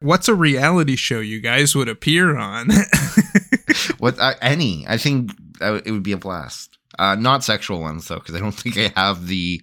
What's a reality show you guys would appear on? What uh, any? I think it would be a blast. Uh, not sexual ones though, because I don't think I have the.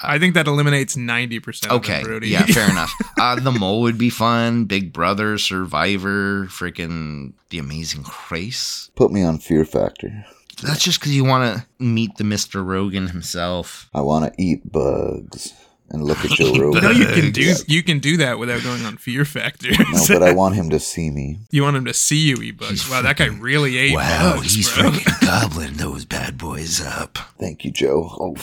I think that eliminates 90% Okay, of the yeah, fair enough. Uh, the mole would be fun. Big Brother, Survivor, freaking The Amazing Race. Put me on Fear Factor. That's just because you want to meet the Mr. Rogan himself. I want to eat bugs and look at Joe Rogan. No, you can do Yeah. you can do that without going on Fear Factor. No, but I want him to see me. you want him to see you eat bugs. Wow, that guy really ate Wow, bugs, he's bro. freaking gobbling those bad boys up. Thank you, Joe. Oh.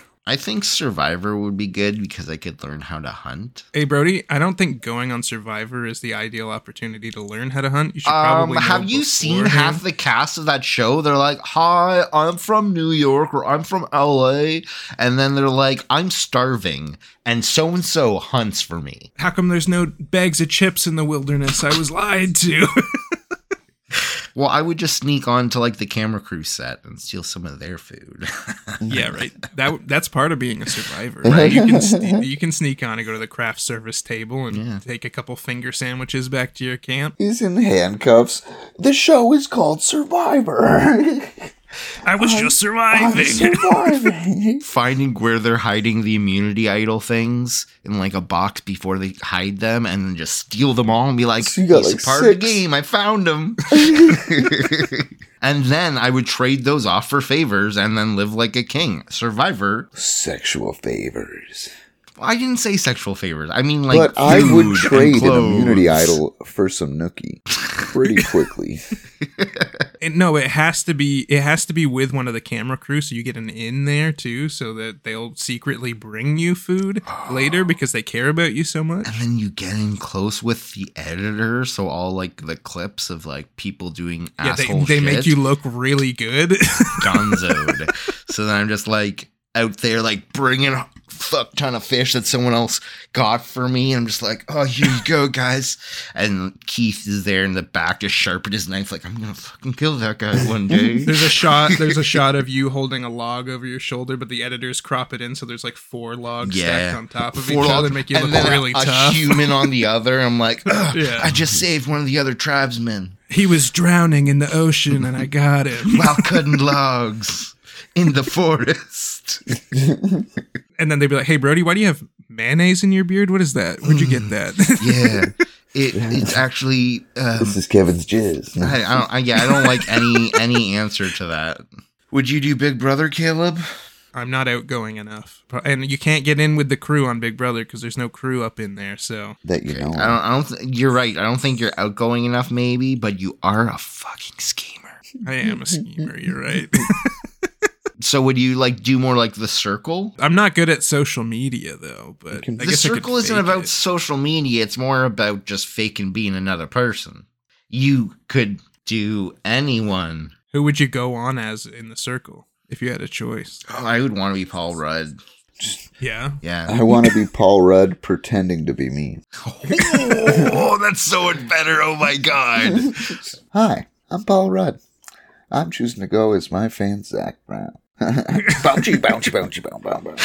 I think Survivor would be good because I could learn how to hunt. Hey Brody, I don't think going on Survivor is the ideal opportunity to learn how to hunt. You should Um, probably know have you seen half the cast of that show? They're like, "Hi, I'm from New York or I'm from LA," and then they're like, "I'm starving, and so and so hunts for me." How come there's no bags of chips in the wilderness? I was lied to. Well, I would just sneak on to like the camera crew set and steal some of their food. yeah, right. That that's part of being a survivor. Right? You can sne- you can sneak on and go to the craft service table and Yeah. take a couple finger sandwiches back to your camp. He's in handcuffs. The show is called Survivor. I was just I'm surviving. surviving. Finding where they're hiding the immunity idol things in like a box before they hide them, and then just steal them all and be like, So you got, "He's like, a part of the game. I found them." and then I would trade those off for favors and then live like a king. Survivor. Sexual favors. I didn't say sexual favors. I mean like. but I would trade an immunity idol for some nookie pretty quickly. And no, it has to be it has to be with one of the camera crew, so you get an in there too, so that they'll secretly bring you food later because they care about you so much. And then you get in close with the editor, so all like the clips of like people doing Yeah, they, asshole they make you look really good. gonzoed. so then I'm just like out there, like bringing fuck ton of fish that someone else got for me. I'm just like, oh, here you go, guys. And Keith is there in the back, just sharpened his knife, like I'm gonna fucking kill that guy one day. there's a shot. There's a shot of you holding a log over your shoulder, but the editors crop it in, so there's like four logs Yeah. stacked on top of Four each other, logs, make you and look then a- really a, tough. human on the other. I'm like, Yeah. I just saved one of the other tribesmen He was drowning in the ocean, and I got him. while cutting logs in the forest. And then they'd be like, "Hey, Brody, why do you have mayonnaise in your beard? What is that? Where'd you get that?" Yeah, it, it's actually. Um, This is Kevin's jizz. I, I don't. I, yeah, I don't like any any answer to that. Would you do Big Brother, Caleb? I'm not outgoing enough, and you can't get in with the crew on Big Brother because there's no crew up in there. So That you know. I don't. I don't. Th- you're right. I don't think you're outgoing enough, maybe, but you are a fucking schemer. I am a schemer. You're right. So would you like do more like the circle? I'm not good at social media though, but can- I the guess I circle isn't about it. social media. It's more about just faking being another person. You could do anyone. Who would you go on as in the circle if you had a choice? Oh, I would want to be Paul Rudd. Yeah. Yeah. I want to be Paul Rudd pretending to be me. oh, that's so much better. Oh my god. Hi, I'm Paul Rudd. I'm choosing to go as my fan Zach Brown. bouncy, bouncy, bouncy, bouncy, bouncy.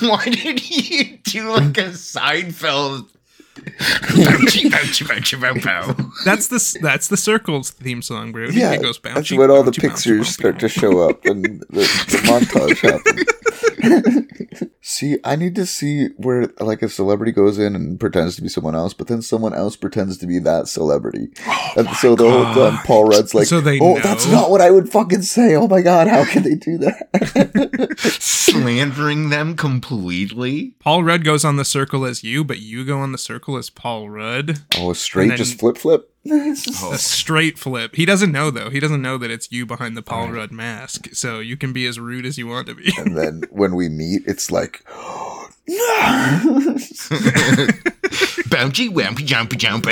Why did you do like a Seinfeld? Bouncy, bouncy, bouncy, bow, bow. That's the that's the circle's theme song, bro. Yeah, it goes that's bouncy, when all the bouncy, bouncy, pictures bouncy, start to show up and the, the montage happens. see, I need to see where like a celebrity goes in and pretends to be someone else, but then someone else pretends to be that celebrity. Oh and so the whole time Paul Rudd's like, So they "Oh, that's not what I would fucking say. Oh my god, how can they do that?" Slandering them completely. Paul Rudd goes on the circle as you, but you go on the circle as Paul Rudd. oh, a straight, then- just flip, flip. A straight flip. He doesn't know though. He doesn't know that it's you behind the Paul Rudd mask. So you can be as rude as you want to be. and then when we meet, it's like, no. Bouncy, wampy, jumpy, jump,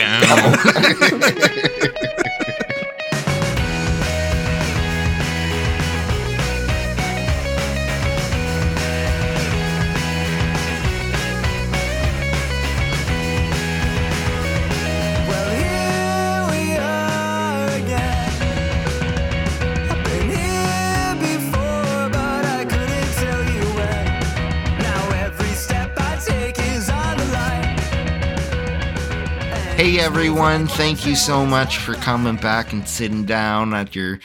Hey everyone, thank you so much for coming back and sitting down at your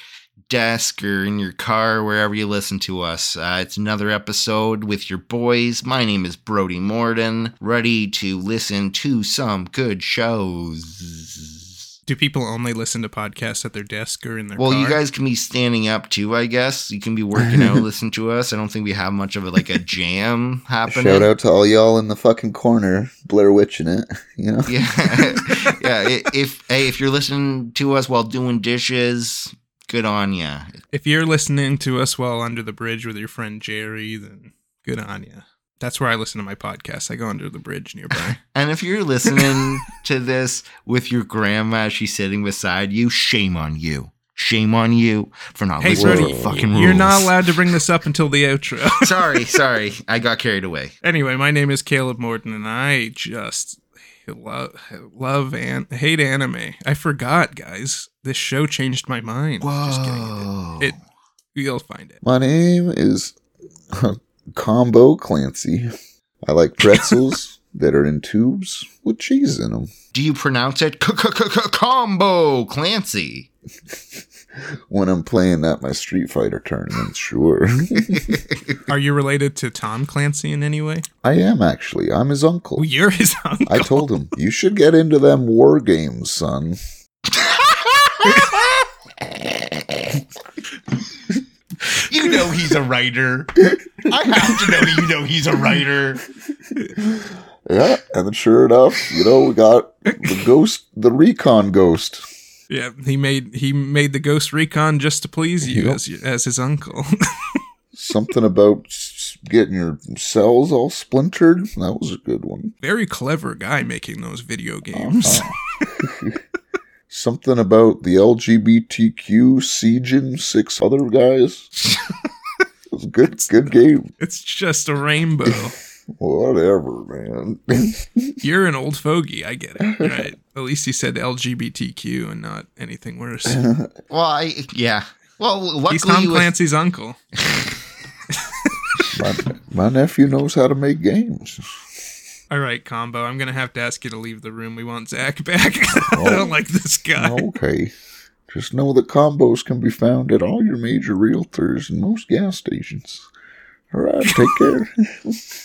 desk or in your car, wherever you listen to us. Uh, it's another episode with your boys. My name is Brody Morden, ready to listen to some good shows. Do people only listen to podcasts at their desk or in their Well, car? you guys can be standing up too, I guess. You can be working out, listen to us. I don't think we have much of a, like a jam happening. Shout out to all y'all in the fucking corner, Blair Witching it. You know, Yeah, yeah. If hey, if you're listening to us while doing dishes, good on ya. If you're listening to us while under the bridge with your friend Jerry, then good on you. That's where I listen to my podcast. I go under the bridge nearby. And if you're listening to this with your grandma, as she's sitting beside you. Shame on you. Shame on you for not hey, listening Brody, to the fucking rules. you're not allowed to bring this up until the outro. sorry, sorry. I got carried away. anyway, my name is Caleb Morton, and I just love, love and hate anime. I forgot, guys. This show changed my mind. Just kidding. Whoa. It, you'll find it. my name is Combo Clancy. I like pretzels that are in tubes with cheese in them. Do you pronounce it combo Clancy? When I'm playing at my Street Fighter tournament, sure. Are you related to Tom Clancy in any way? I am actually. I'm his uncle. Oh, you're his uncle. I told him, you should get into them war games, son. You know he's a writer. I have to know you know he's a writer. Yeah, and then sure enough, you know, we got the ghost, the recon ghost. Yeah, he made he made the Ghost Recon just to please you Yep. as as his uncle. Something about getting your cells all splintered. That was a good one. Very clever guy making those video games. Uh-huh. Something about the LGBTQ sieging six other guys. it was a good, good game. It's just a rainbow. Whatever, man. You're an old fogey. I get it. Right. At least he said LGBTQ and not anything worse. Well, I yeah. Well, luckily He's Tom with- Clancy's uncle. my, my nephew knows how to make games. All right, combo. I'm gonna have to ask you to leave the room. We want Zach back. I don't oh. like this guy. Okay. Just know that combos can be found at all your major realtors and most gas stations. All right, take care.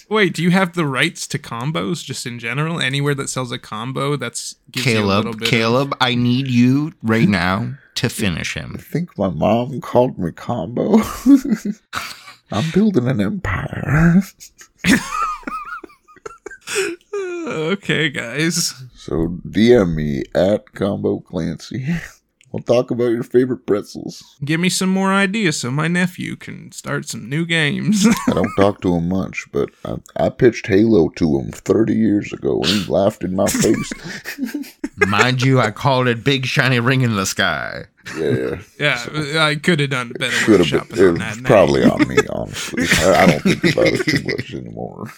Wait, do you have the rights to combos just in general? Anywhere that sells a combo, that's gives you a little Caleb, of- Caleb, I need you right now to finish him. I think my mom called me combo. I'm building an empire. okay, guys. So DM me at Combo Clancy. We'll talk about your favorite pretzels. Give me some more ideas so my nephew can start some new games. I don't talk to him much, but I, I pitched Halo to him 30 years ago and he laughed in my face. Mind you, I called it Big Shiny Ring in the Sky. Yeah. yeah, I could have done better Should have shopping been. It on was that night. probably on me, honestly. I, I don't think about it too much anymore.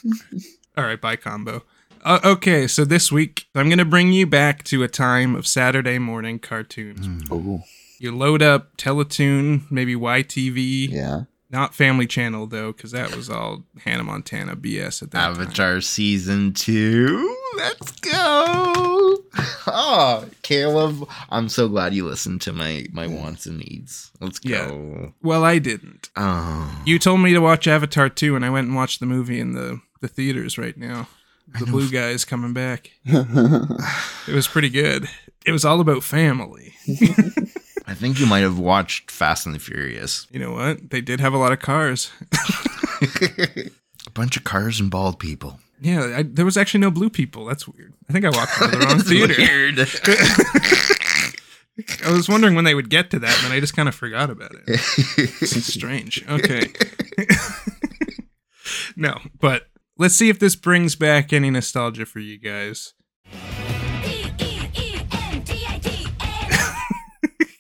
All right, bye combo. Uh, okay, so this week I'm gonna bring you back to a time of Saturday morning cartoons. Oh, You load up Teletoon, maybe YTV, yeah. not Family Channel though, because that was all Hannah Montana BS at that time. Avatar season two. Let's go. Oh, Caleb, I'm so glad you listened to my my wants and needs. Let's Yeah. go. Well, I didn't. Oh, You told me to watch Avatar 2, and I went and watched the movie in the, the theaters right now. The blue guy's coming back. It was pretty good. It was all about family. I think you might have watched Fast and the Furious. You know what? They did have a lot of cars. A bunch of cars and bald people. Yeah, I, there was actually no blue people. That's weird. I think I walked into the wrong theater. Weird. I was wondering when they would get to that, and then I just kind of forgot about it. This is strange. Okay. no, but let's see if this brings back any nostalgia for you guys.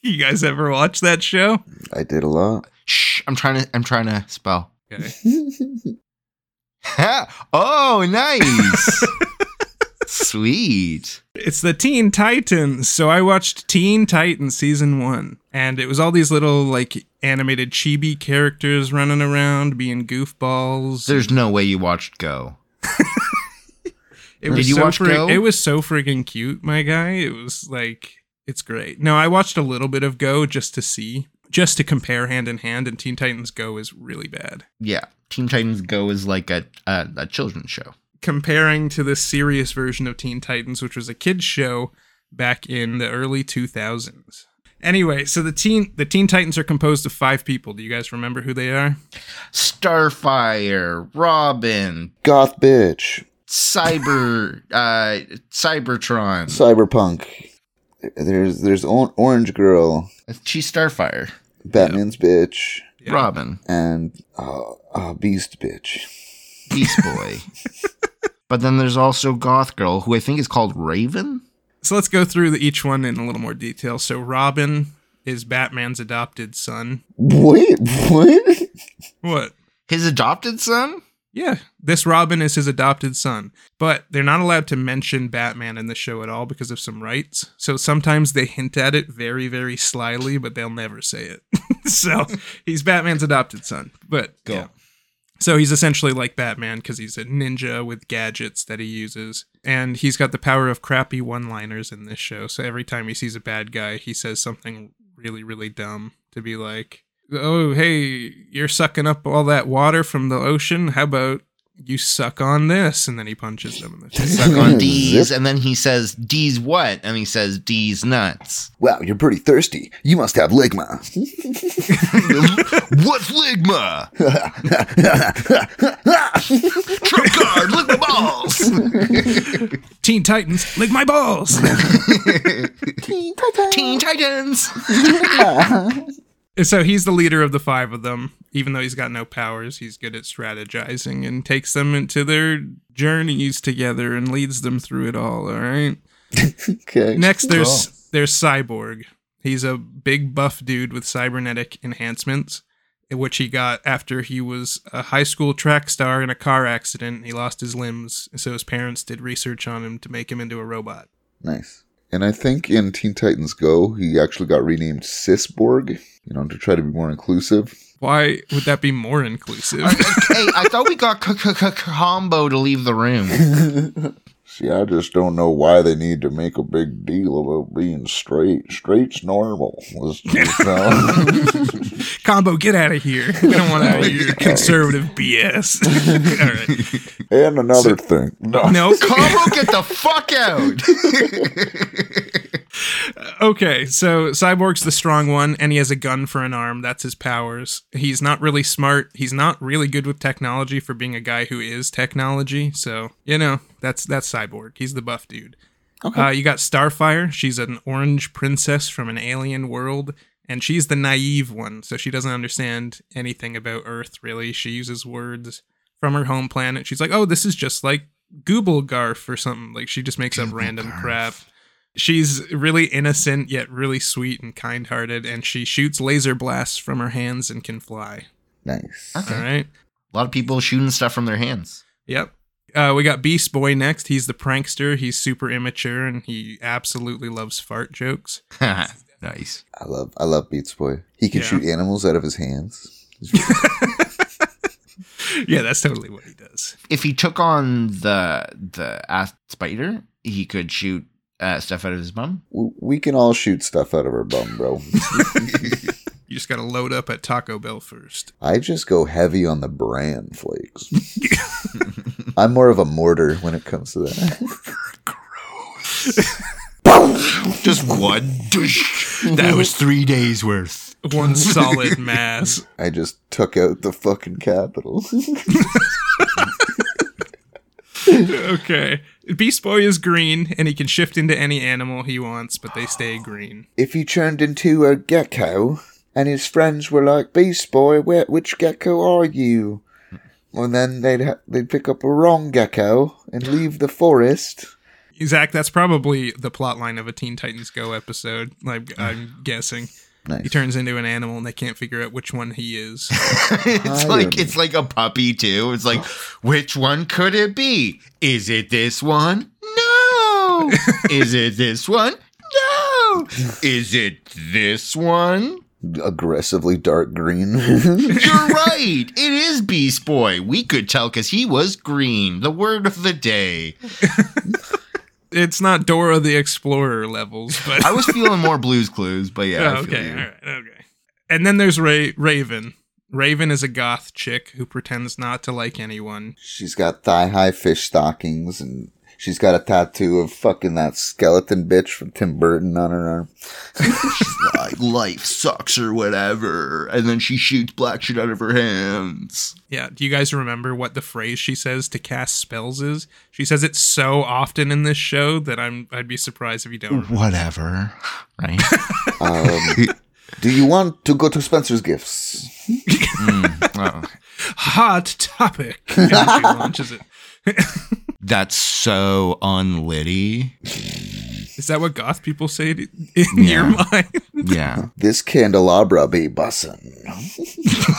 You guys ever watch that show? I did a lot. Shh, I'm trying to. I'm trying to spell. Okay. oh, nice. Sweet. It's the Teen Titans. So I watched Teen Titans season one, and it was all these little like animated chibi characters running around being goofballs. There's no way you watched Go. It was Did you so watch frig- Go? It was so friggin' cute, my guy. It was like it's great. No, I watched a little bit of Go just to see, just to compare hand in hand, and Teen Titans Go is really bad. Yeah, Teen Titans Go is like a a, a children's show. Comparing to the serious version of Teen Titans, which was a kids show back in the early 2000s. Anyway, so the teen the Teen Titans are composed of five people. Do you guys remember who they are? Starfire, Robin, Goth bitch, Cyber, uh, Cybertron. cyberpunk. There's there's orange girl, She's Starfire. Batman's bitch, Yeah. Robin, and uh, uh, Beast bitch. Beast Boy. but then there's also Goth Girl, who I think is called Raven. So let's go through the, each one in a little more detail. So Robin is Batman's adopted son. Wait, what? What? His adopted son? Yeah, this Robin is his adopted son, but they're not allowed to mention Batman in the show at all because of some rights. So sometimes they hint at it very, very slyly, but they'll never say it. so he's Batman's adopted son, but Go. yeah. So he's essentially like Batman because he's a ninja with gadgets that he uses, and he's got the power of crappy one-liners in this show. So every time he sees a bad guy, he says something really, really dumb to be like, "Oh, hey, you're sucking up all that water from the ocean. How about you suck on this?" And then he punches them in the face. Suck on Zip. D's, and then he says, D's what? And he says, D's nuts. Wow, you're pretty thirsty. You must have ligma. What's Ligma? Trump card, lick my balls. Teen Titans, lick my balls. Teen Titans. So he's the leader of the five of them. Even though he's got no powers, he's good at strategizing and takes them into their journeys together and leads them through it all. All right. okay. Next, there's there's Cyborg. He's a big buff dude with cybernetic enhancements, which he got after he was a high school track star in a car accident. He lost his limbs, so his parents did research on him to make him into a robot. Nice. And I think in Teen Titans Go, he actually got renamed Sisborg, you know, to try to be more inclusive. Why would that be more inclusive? hey, I thought we got c- c- c- combo to leave the room. See, I just don't know why they need to make a big deal about being straight. Straight's normal. Let's just, Combo, get out of here. We don't want to hear your conservative BS. All right. and another thing. No. No. Combo, get the fuck out. Okay, so Cyborg's the strong one, and he has a gun for an arm. That's his powers. He's not really smart. He's not really good with technology for being a guy who is technology. So you know, that's that's Cyborg. He's the buff dude. Uh, you got Starfire. She's an orange princess from an alien world, and she's the naive one. So she doesn't understand anything about Earth really. She uses words from her home planet. She's like, "Oh, this is just like Google Garf or something." Like she just makes up random crap. She's really innocent yet really sweet and kind-hearted, and she shoots laser blasts from her hands and can fly. Nice. All right. A lot of people shooting stuff from their hands. Yep. Uh, we got Beast Boy next. He's the prankster. He's super immature and he absolutely loves fart jokes. nice. I love I love Beast Boy. He can Yeah. shoot animals out of his hands. Yeah, that's totally what he does. If he took on the the uh, spider, he could shoot uh, stuff out of his bum. We can all shoot stuff out of our bum, bro. You just got to load up at Taco Bell first. I just go heavy on the bran flakes. I'm more of a mortar when it comes to that. Just one. that was three days worth. One solid mass. I just took out the fucking capital. Okay. Beast Boy is green and he can shift into any animal he wants, but they stay green. if he turned into a gecko and his friends were like, Beast Boy, where, which gecko are you? Well, then they'd, ha- they'd pick up a wrong gecko and leave the forest. Zach, that's probably the plot line of a Teen Titans Go episode. Like I'm guessing. He turns into an animal and they can't figure out which one he is. it's I like don't- it's like a puppy too. It's like, which one could it be? Is it this one? No. Is it this one? No. Is it this one? aggressively dark green. You're right. It is Beast Boy. We could tell because he was green. The word of the day. It's not Dora the Explorer levels, but I was feeling more Blues Clues, but yeah. I Oh, feel okay, you. all right, okay. And then there's Ra- Raven. Raven is a goth chick who pretends not to like anyone. she's got thigh high fish stockings and she's got a tattoo of fucking that skeleton bitch from Tim Burton on her arm. Like, life sucks or whatever. And then she shoots black shit out of her hands. Yeah, do you guys remember what the phrase she says to cast spells is? She says it so often in this show that I'm I'd be surprised if you don't. Whatever. Right? Um, do you want to go to Spencer's Gifts? Oh. Hot topic. And she launches it. That's so unlitty. Is that what goth people say to, in your mind? Yeah. This candelabra be bussin'.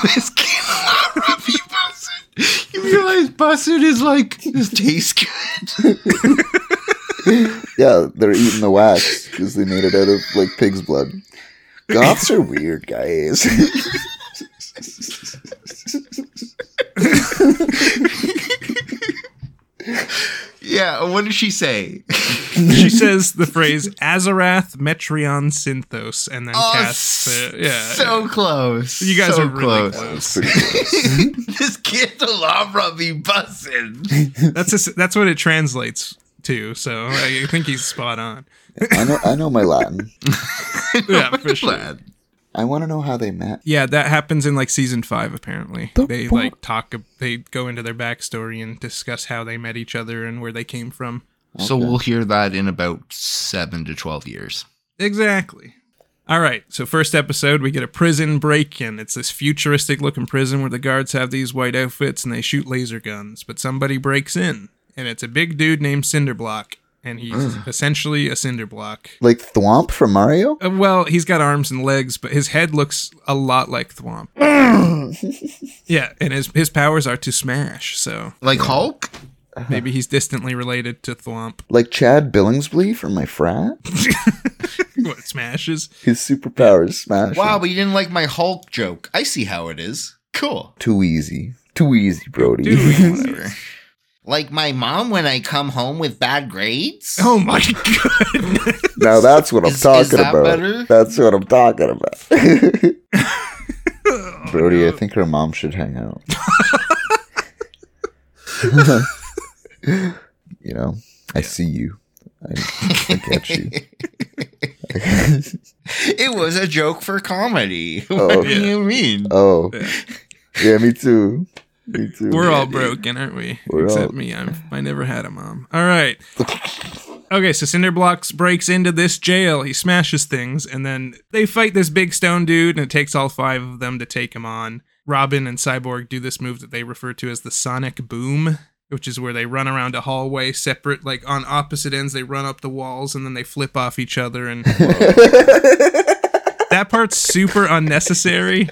this candelabra be bussin'. You realize bussin' is like, this tastes good. Yeah, they're eating the wax because they made it out of like pig's blood. Goths are weird, guys. Yeah, what did she say? she says the phrase Azarath Metrion Zinthos and then Oh, casts it. Yeah. so close. you guys so are really close. Pretty close. this candelabra be bussin'. That's a, that's what it translates to. So I think he's spot on. I know. I know my Latin. Yeah, for sure. Glad. I want to know how they met. Yeah, that happens in like season five. Apparently, The they fuck? like talk. They go into their backstory and discuss how they met each other and where they came from. So we'll hear that in about seven to 12 years. Exactly. All right. So first episode, we get a prison break-in. It's this futuristic-looking prison where the guards have these white outfits and they shoot laser guns. But somebody breaks in, and it's a big dude named Cinderblock, and he's essentially a Cinderblock. Like Thwomp from Mario. Uh, well, he's got arms and legs, but his head looks a lot like Thwomp. yeah, and his his powers are to smash. So Like Hulk? maybe he's distantly related to Thwomp. Like Chad Billingsley from my frat. what smashes? His superpowers smash. Wow, but you didn't like my Hulk joke. I see how it is. Cool. Too easy. Too easy, Brody. Dude. Whatever. Like my mom when I come home with bad grades? Oh my goodness. now that's what I'm Is- is talking that about. better? That's what I'm talking about. Brody, I think her mom should hang out. you know, I see you. I, I get you. It was a joke for comedy. Oh. What do you mean? Oh, yeah, me too. Me too. We're all broken, aren't we? We're Except all- me. I'm, I never had a mom. All right. Okay, so Cinderblocks breaks into this jail. He smashes things, and then they fight this big stone dude, and it takes all five of them to take him on. Robin and Cyborg do this move that they refer to as the Sonic Boom, which is where they run around a hallway separate, like on opposite ends. They run up the walls, and then they flip off each other, and that part's super unnecessary.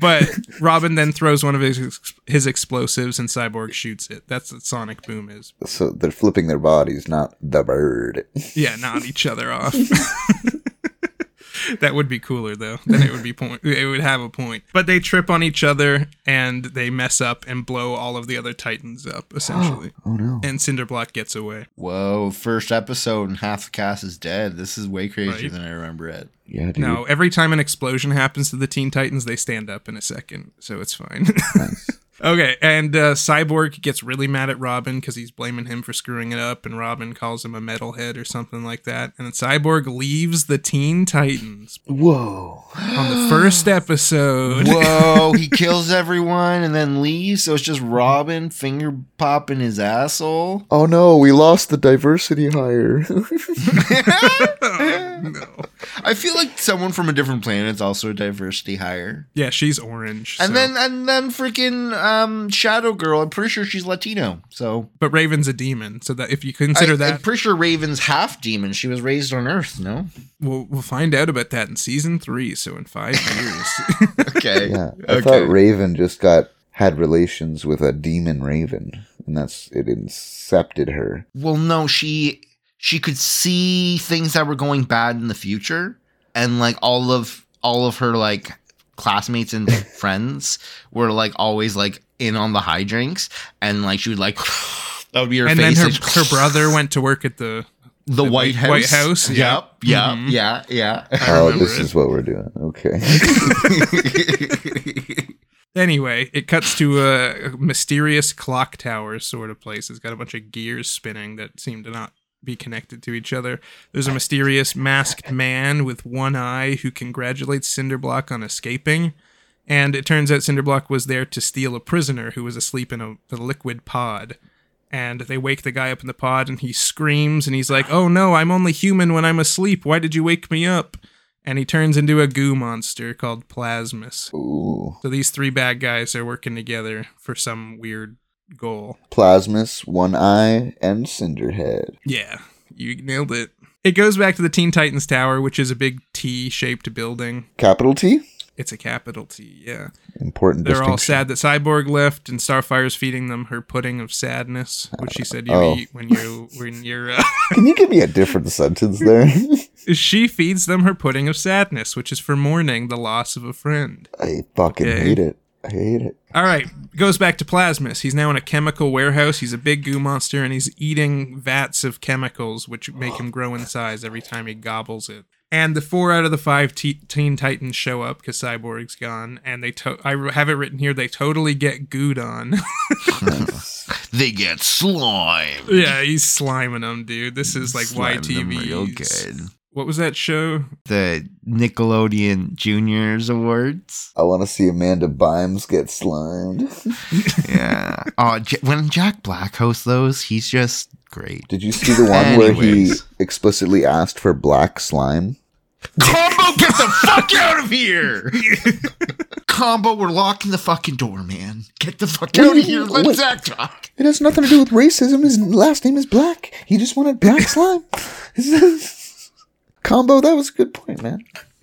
but Robin then throws one of his his explosives, and Cyborg shoots it. That's what Sonic Boom is. So they're flipping their bodies, not the bird. Yeah, not each other off. that would be cooler though. Then it would be point. It would have a point. But they trip on each other and they mess up and blow all of the other Titans up essentially. Oh no. and Cinderblock gets away. Whoa, first episode and half the cast is dead. This is way crazier Right. than I remember it. Yeah, dude. No, every time an explosion happens to the Teen Titans, they stand up in a second, so it's fine. Nice. Okay, and uh, Cyborg gets really mad at Robin because he's blaming him for screwing it up, and Robin calls him a metalhead or something like that. And then Cyborg leaves the Teen Titans Whoa. on the first episode. Whoa, he kills everyone and then leaves. So it's just Robin finger popping his asshole. Oh no, we lost the diversity hire. no. I feel like someone from a different planet is also a diversity hire. Yeah, she's orange. And so- then and then freaking um Shadow Girl, I'm pretty sure she's Latino. So but Raven's a demon, so that if you I, that, I'm pretty sure Raven's half demon. She was raised on Earth, no? we'll we'll find out about that in season three. So in five years. Okay. yeah. I okay. thought Raven just got had relations with a demon raven, and that's it incepted her. well, no, she she could see things that were going bad in the future, and like all of all of her like classmates and friends were like always like in on the high drinks, and like she would like that would be her and then her, like, her brother went to work at the the, the White House. White House, yeah. Yep. Yeah. Mhm. Yeah. Yeah. Oh, this it. is what we're doing. Okay. Anyway, it cuts to a mysterious clock tower sort of place. It's got a bunch of gears spinning that seem to not be connected to each other. There's a mysterious masked man with one eye who congratulates Cinderblock on escaping. And it turns out Cinderblock was there to steal a prisoner who was asleep in a, a liquid pod. And they wake the guy up in the pod and he screams and he's like, Oh no, I'm only human when I'm asleep. Why did you wake me up? And he turns into a goo monster called Plasmus. Ooh. So these three bad guys are working together for some weird goal. Plasmus, One Eye, and Cinderhead. Yeah, you nailed it. It goes back to the Teen Titans Tower, which is a big T-shaped building. Capital T? It's a capital T, yeah. Important They're all sad that Cyborg left, and Starfire's feeding them her pudding of sadness, which she said you Oh. eat when you when you're. Uh, Can you give me a different sentence there? she feeds them her pudding of sadness, which is for mourning the loss of a friend. I fucking Okay. hate it. I hate it. All right, goes back to Plasmus. He's now in a chemical warehouse. He's a big goo monster, and he's eating vats of chemicals, which make him grow in size every time he gobbles it. And the four out of the five te- Teen Titans show up because Cyborg's gone, and they to- I have it written here. They totally get gooed on. they get slime. yeah, he's sliming them, dude. This is like them YTV. real good. What was that show? The Nickelodeon Juniors Awards. I want to see Amanda Bynes get slimed. Yeah. oh, J- when Jack Black hosts those, he's just great. Did you see the one where he explicitly asked for black slime? Combo, get the fuck out of here! Combo, we're locking the fucking door, man. Get the fuck out of here. Let Wait. Zach talk. It has nothing to do with racism. His last name is Black. He just wanted black slime. Combo, that was a good point, man.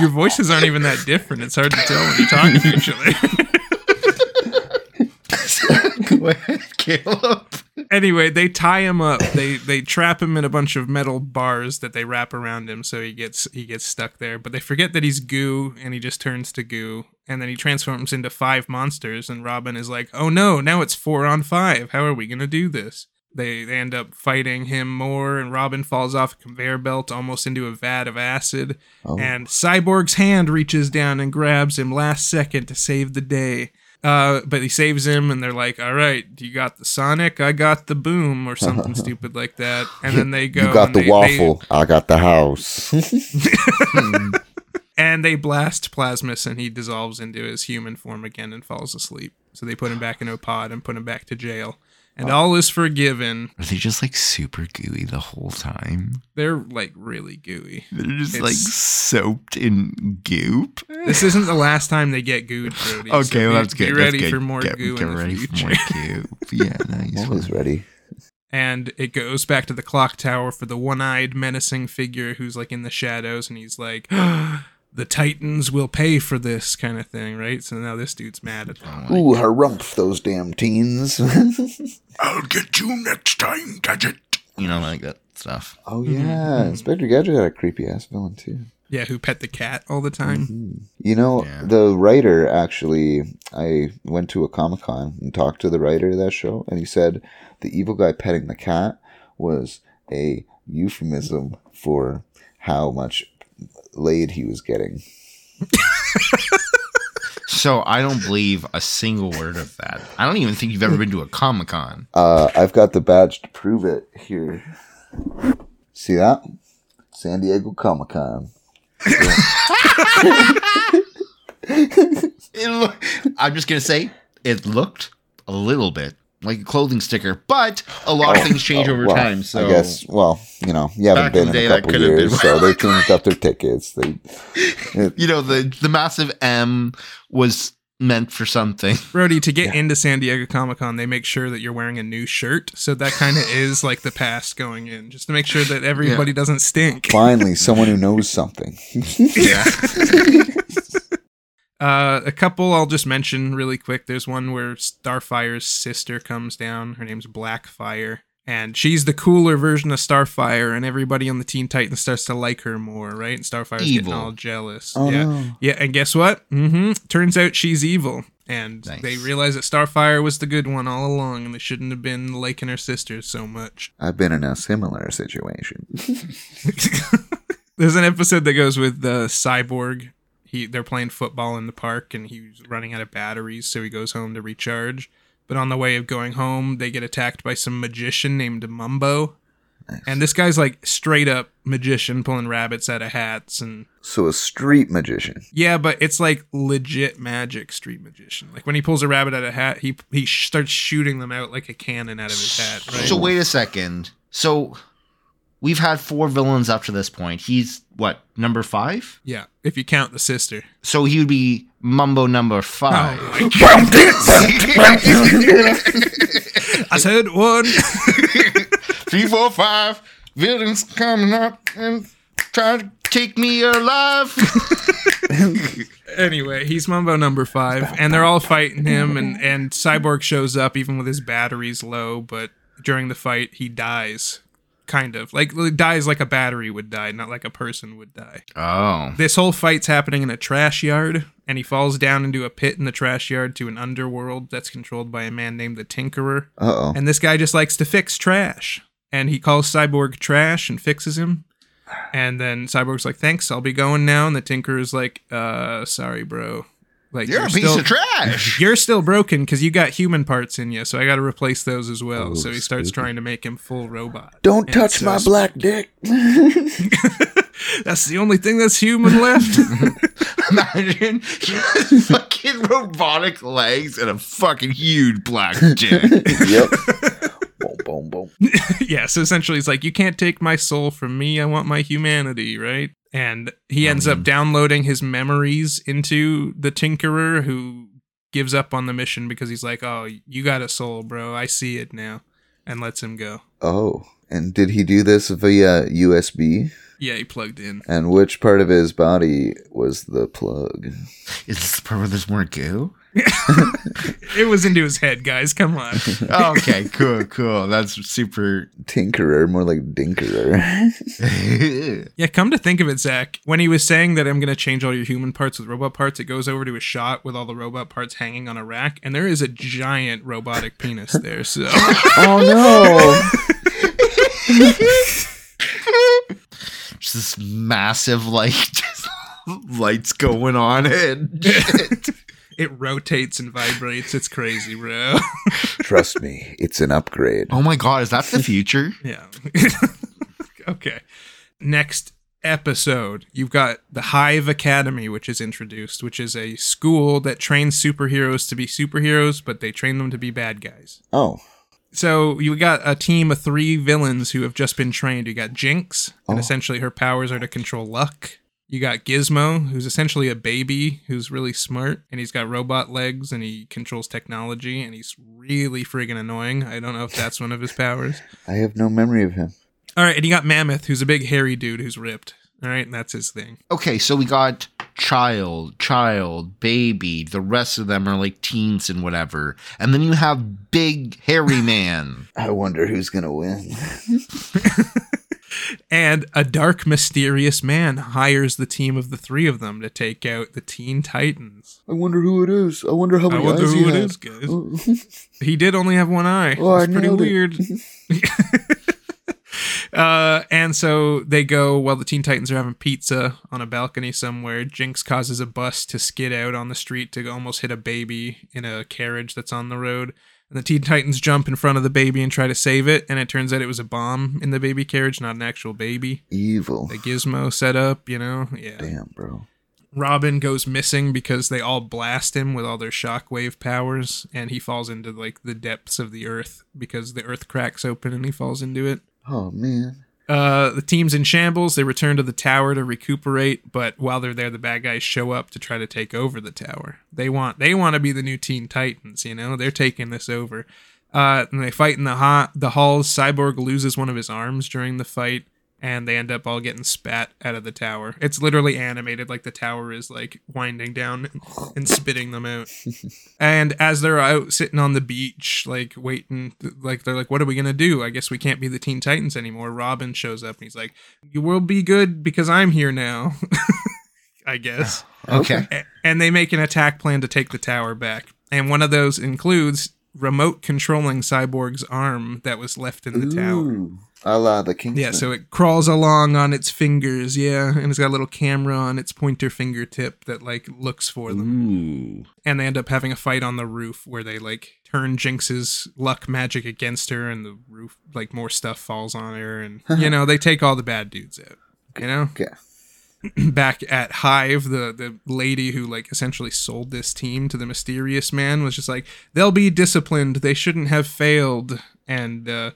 Your voices aren't even that different. It's hard to tell when you're talking to each other. Go ahead, Caleb. anyway, they tie him up. They they trap him in a bunch of metal bars that they wrap around him, so he gets he gets stuck there. But they forget that he's goo, and he just turns to goo. And then he transforms into five monsters. And Robin is like, "Oh no! Now it's four on five. How are we gonna do this?" They, they end up fighting him more, and Robin falls off a conveyor belt almost into a vat of acid. Oh. And Cyborg's hand reaches down and grabs him last second to save the day. Uh, but he saves him, and they're like, "All right, you got the Sonic, I got the boom, or something stupid like that." And then they go. you got the they- waffle. I got the house. and they blast Plasmus, and he dissolves into his human form again and falls asleep. So they put him back into a pod and put him back to jail. And all is forgiven. Are they just like super gooey the whole time? They're like really gooey. They're just It's- like soaked in goop. This isn't the last time they get gooed, Brody. so Okay, well be- that's good. Be that's ready good. for more get, goo get in the ready future. for more goop. Yeah, nice. Always ready. and it goes back to the clock tower for the one-eyed menacing figure who's like in the shadows and he's like the titans will pay for this kind of thing right so now this dude's mad at them Ooh, harumph those damn teens. I'll get you next time, Gadget. You know, like that stuff. oh yeah, Inspector Gadget had a creepy ass villain too. yeah who pet the cat all the time Mm-hmm. You know, Yeah. the writer actually, I went to a Comic Con and talked to the writer of that show, and he said the evil guy petting the cat was a euphemism for how much laid he was getting. So I don't believe a single word of that. I don't even think you've ever been to a Comic Con. Uh, I've got the badge to prove it here. See that? San Diego Comic Con. It loo- I'm just gonna say it looked a little bit like a clothing sticker, but a lot of things change Oh, over well, time. So I guess, well, you know, you haven't been in in, the day, a couple could have been- years, so they changed up their tickets. They, you know the the massive M was meant for something. brody to get into san diego comic-con they make sure that you're wearing a new shirt so that kind of is like the past going in just to make sure that everybody doesn't stink finally, someone who knows something. Yeah. Uh, a couple I'll just mention really quick. There's one where Starfire's sister comes down. Her name's Blackfire, And she's the cooler version of Starfire, and everybody on the Teen Titans starts to like her more, right? And Starfire's Evil. getting all jealous. Oh, yeah. no. Yeah, and guess what? Mm-hmm. Turns out she's evil. And Nice. they realize that Starfire was the good one all along, and they shouldn't have been liking her sister so much. I've been in a similar situation. There's an episode that goes with the cyborg. He they're playing football in the park, and he's running out of batteries, so he goes home to recharge. But on the way of going home, they get attacked by some magician named Mumbo. And this guy's like straight up magician pulling rabbits out of hats and So a street magician. yeah, but it's like legit magic street magician. Like when he pulls a rabbit out of a hat, he he starts shooting them out like a cannon out of his hat. Right? So wait a second. So we've had four villains up to this point. He's what number five? yeah, if you count the sister. So he would be Mumbo number five. Oh. I said one. Three, four, five villains coming up and trying to take me alive. anyway, he's Mumbo number five, and they're all fighting him, and and Cyborg shows up even with his batteries low, but during the fight he dies, kind of like dies like a battery would die, not like a person would die. oh. This whole fight's happening in a trash yard, and he falls down into a pit in the trash yard to an underworld that's controlled by a man named the Tinkerer. Uh oh. And this guy just likes to fix trash. And he calls Cyborg trash and fixes him. And then Cyborg's like, thanks, I'll be going now. And the Tinkerer's like, uh, sorry, bro. Like, You're, a piece still, of trash. You're still broken because you got human parts in you, so I got to replace those as well. Oh, so he starts stupid. trying to make him full robot. Don't And touch so my black dick. That's the only thing that's human left. Imagine he has fucking robotic legs and a fucking huge black dick. yep. boom, boom, boom. yeah, so essentially he's like, You can't take my soul from me. I want my humanity, right? And he ends up downloading his memories into the Tinkerer, who gives up on the mission because he's like, Oh, you got a soul, bro. I see it now. And lets him go. Oh, and did he do this via USB? Yeah, he plugged in. And which part of his body was the plug? Is this the part where there's more goo? It was into his head, guys. Come on. Okay, cool, cool. That's super. Tinkerer, more like Dinkerer. Yeah, come to think of it, Zach, when he was saying that I'm going to change all your human parts with robot parts, it goes over to a shot with all the robot parts hanging on a rack, and there is a giant robotic penis there. So. oh no. Just this massive, like, just lights going on and shit. It rotates and vibrates. It's crazy, bro. Trust me, it's an upgrade. Oh my god, is that the future? yeah. okay. Next episode, you've got the Hive Academy, which is introduced, which is a school that trains superheroes to be superheroes, but they train them to be bad guys. Oh, So you got a team of three villains who have just been trained. You got Jinx, and Oh. essentially her powers are to control luck. You got Gizmo, who's essentially a baby who's really smart, and he's got robot legs and he controls technology, and he's really friggin' annoying. I don't know if that's one of his powers. I have no memory of him. All right, and you got Mammoth, who's a big hairy dude who's ripped. All right, and that's his thing. Okay, so we got child, child, baby. The rest of them are like teens and whatever. And then you have big hairy man. I wonder who's gonna win. And a dark, mysterious man hires the team of the three of them to take out the Teen Titans. I wonder who it is. I wonder how I many wonder eyes who he it is, guys. Oh. He did only have one eye. Oh, it's pretty weird. uh, and so they go while the Teen Titans are having pizza on a balcony somewhere. Jinx causes a bus to skid out on the street to almost hit a baby in a carriage that's on the road. And the Teen Titans jump in front of the baby and try to save it. And it turns out it was a bomb in the baby carriage, not an actual baby. Evil. The gizmo set up, you know? Yeah. Damn, bro. Robin goes missing because they all blast him with all their shockwave powers, and he falls into like the depths of the earth because the earth cracks open and he falls into it. Oh man. Uh, the team's in shambles. They return to the tower to recuperate, but while they're there, the bad guys show up to try to take over the tower. They want they want to be the new Teen Titans. You know, they're taking this over. Uh, and they fight in the hot the halls. Cyborg loses one of his arms during the fight, and they end up all getting spat out of the tower. It's literally animated like the tower is like winding down and spitting them out. and as they're out sitting on the beach, like waiting, like they're like, "What are we gonna do? I guess we can't be the Teen Titans anymore." Robin shows up and he's like, "You will be good because I'm here now." I guess. Okay. A- and they make an attack plan to take the tower back. And one of those includes remote controlling Cyborg's arm that was left in the tower. Ooh, a la the Kingsman. Yeah, so it crawls along on its fingers, yeah, and it's got a little camera on its pointer fingertip that like looks for them. Ooh. And they end up having a fight on the roof where they like turn Jinx's luck magic against her and the roof like more stuff falls on her and you know, they take all the bad dudes out. You know? Okay. back at Hive, the the lady who like essentially sold this team to the mysterious man was just like, they'll be disciplined. They shouldn't have failed. And uh,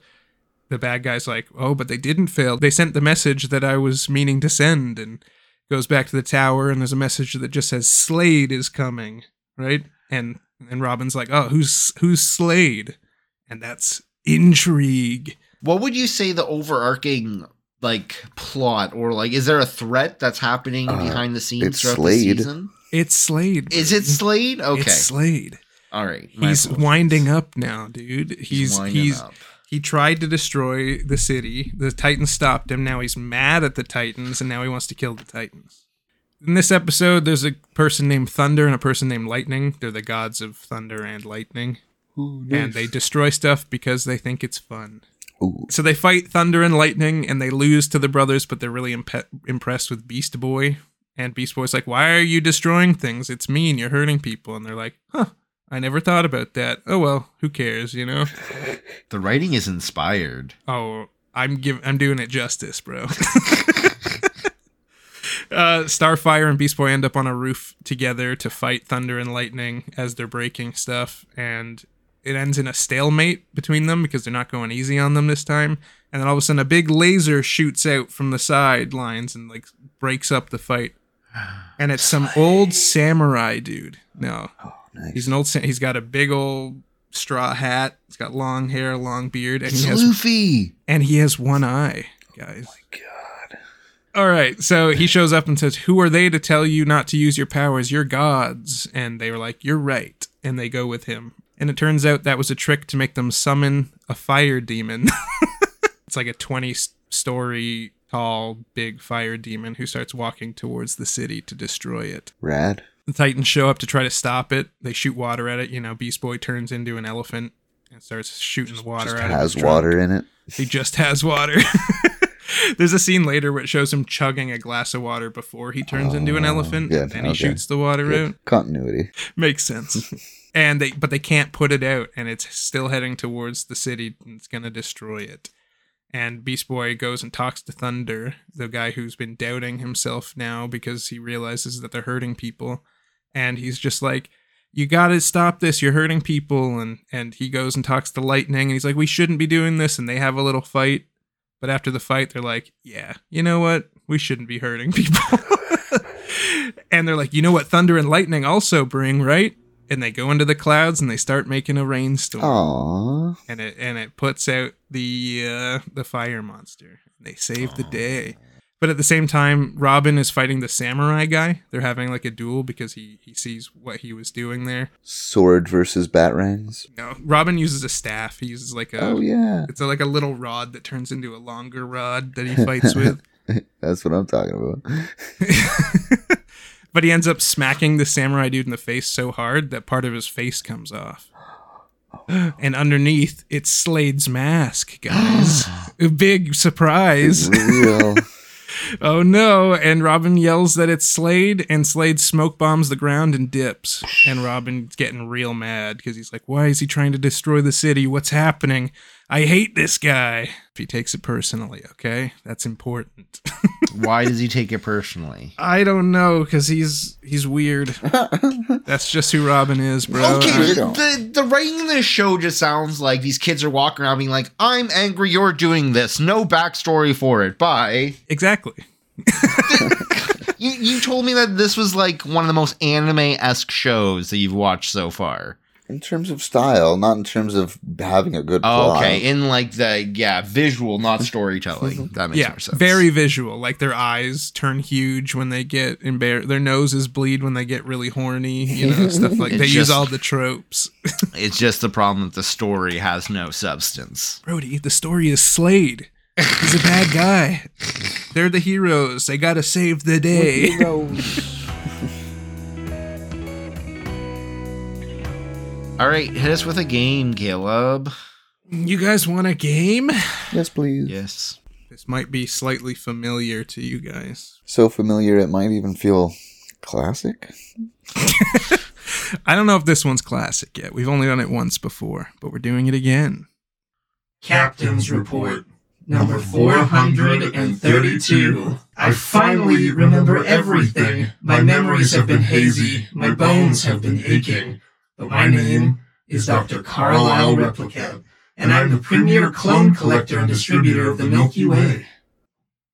the bad guy's like, oh, but they didn't fail. They sent the message that I was meaning to send, and goes back to the tower, and there's a message that just says Slade is coming, right? And and Robin's like, oh, who's who's Slade? And that's intrigue. What would you say the overarching like plot or like is there a threat that's happening Uh, behind the scenes it's throughout Slade. the season? It's Slade. Is it Slade? Okay. It's Slade. All right. He's apologies. winding up now, dude. He's winding he's up. He tried to destroy the city. The Titans stopped him. Now he's mad at the Titans, and now he wants to kill the Titans. In this episode, there's a person named Thunder and a person named Lightning. They're the gods of thunder and lightning, Ooh, and they destroy stuff because they think it's fun. Ooh. So they fight Thunder and Lightning, and they lose to the brothers, but they're really impe- impressed with Beast Boy. And Beast Boy's like, "Why are you destroying things? It's mean. You're hurting people." And they're like, "Huh." I never thought about that. Oh well, who cares, you know? The writing is inspired. Oh, I'm give I'm doing it justice, bro. uh, Starfire and Beast Boy end up on a roof together to fight Thunder and Lightning as they're breaking stuff, and it ends in a stalemate between them because they're not going easy on them this time. And then all of a sudden, a big laser shoots out from the sidelines and like breaks up the fight. And it's some old samurai dude. No, Oh, nice. he's an old. He's got a big old straw hat. He's got long hair, long beard, and It's he has Luffy. and he has one eye, guys. Oh God. All right, so he shows up and says, "Who are they to tell you not to use your powers? You're gods." And they were like, "You're right," and they go with him. And it turns out that was a trick to make them summon a fire demon. it's like a twenty-story tall, big fire demon who starts walking towards the city to destroy it. Rad. The Titans show up to try to stop it. They shoot water at it. You know, Beast Boy turns into an elephant and starts shooting the water Just at it. has water in it. He just has water. There's a scene later where it shows him chugging a glass of water before he turns into an Oh, elephant, good, and then he okay. shoots the water Good. out. Continuity. Makes sense. and they, but they can't put it out, and it's still heading towards the city, and it's gonna destroy it. And Beast Boy goes and talks to Thunder, the guy who's been doubting himself now because he realizes that they're hurting people, and he's just like, "You gotta stop this! You're hurting people!" And and he goes and talks to Lightning, and he's like, "We shouldn't be doing this," and they have a little fight. But after the fight, they're like, "Yeah, you know what? We shouldn't be hurting people." and they're like, "You know what? Thunder and lightning also bring, right?" And they go into the clouds and they start making a rainstorm, Aww. and it and it puts out the uh, the fire monster. They save the day. But at the same time, Robin is fighting the samurai guy. They're having like a duel because he he sees what he was doing there. Sword versus batarangs. No, Robin uses a staff. He uses like a Oh yeah, it's a, like a little rod that turns into a longer rod that he fights with. that's what I'm talking about. but he ends up smacking the samurai dude in the face so hard that part of his face comes off. And underneath, it's Slade's mask, guys. A big surprise. Oh no. And Robin yells that it's Slade, and Slade smoke bombs the ground and dips. And Robin's getting real mad because he's like, Why is he trying to destroy the city? What's happening? I hate this guy. If he takes it personally, okay? That's important. Why does he take it personally? I don't know because he's he's weird. That's just who Robin is, bro. okay, I- the the writing in this show just sounds like these kids are walking around being like, "I'm angry, you're doing this." No backstory for it. Bye. exactly. You you told me that this was like one of the most anime esque shows that you've watched so far. In terms of style, not in terms of having a good Oh, plot. okay, in like the yeah visual, not mm-hmm. storytelling. Mm-hmm. That makes yeah, more sense. very visual. Like their eyes turn huge when they get embarrassed. Their noses bleed when they get really horny. You know, stuff like It they use all the tropes. It's just the problem that the story has no substance. Brody, the story is Slade. He's a bad guy. They're the heroes. They gotta save the day. All right, hit us with a game, Caleb. You guys want a game? yes, please. Yes. This might be slightly familiar to you guys. So familiar, it might even feel classic. I don't know if this one's classic yet. We've only done it once before, but we're doing it again. Captain's Report, number 432. I finally remember everything. My memories have been hazy, my bones have been aching. But my name is Dr. Carlisle Replicat, and I'm the premier clone collector and distributor of the Milky Way.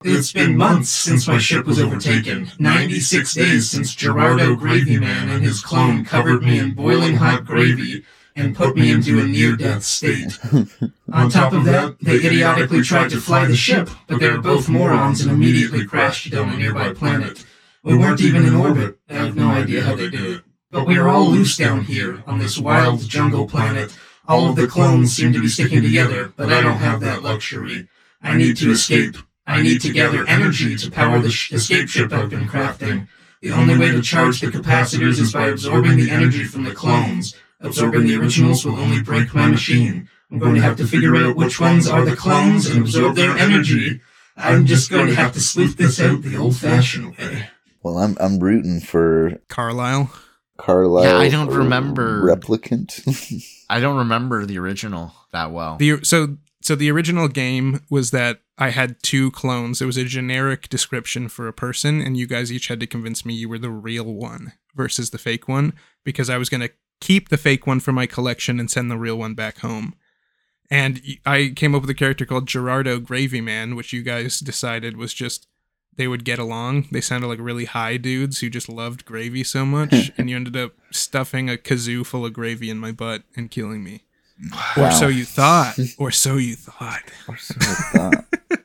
It's been months since my ship was overtaken, 96 days since Gerardo Gravy Man and his clone covered me in boiling hot gravy and put me into a near-death state. On top of that, they idiotically tried to fly the ship, but they were both morons and immediately crashed down a nearby planet. We weren't even in orbit. I have no idea how they did it. But we are all loose down here on this wild jungle planet. All of the clones seem to be sticking together, but I don't have that luxury. I need to escape. I need to gather energy to power the sh- escape ship I've been crafting. The only way to charge the capacitors is by absorbing the energy from the clones. Absorbing the originals will only break my machine. I'm going to have to figure out which ones are the clones and absorb their energy. I'm just going to have to sleuth this out the old-fashioned way. Well, I'm I'm rooting for Carlisle. Carlisle. Yeah, I don't remember. replicant. I don't remember the original that well. The so so the original game was that I had two clones. It was a generic description for a person, and you guys each had to convince me you were the real one versus the fake one because I was going to keep the fake one for my collection and send the real one back home. And I came up with a character called Gerardo Gravy Man, which you guys decided was just they would get along. They sounded like really high dudes who just loved gravy so much, and you ended up stuffing a kazoo full of gravy in my butt and killing me. Or so you thought. Or so you thought. Or like that.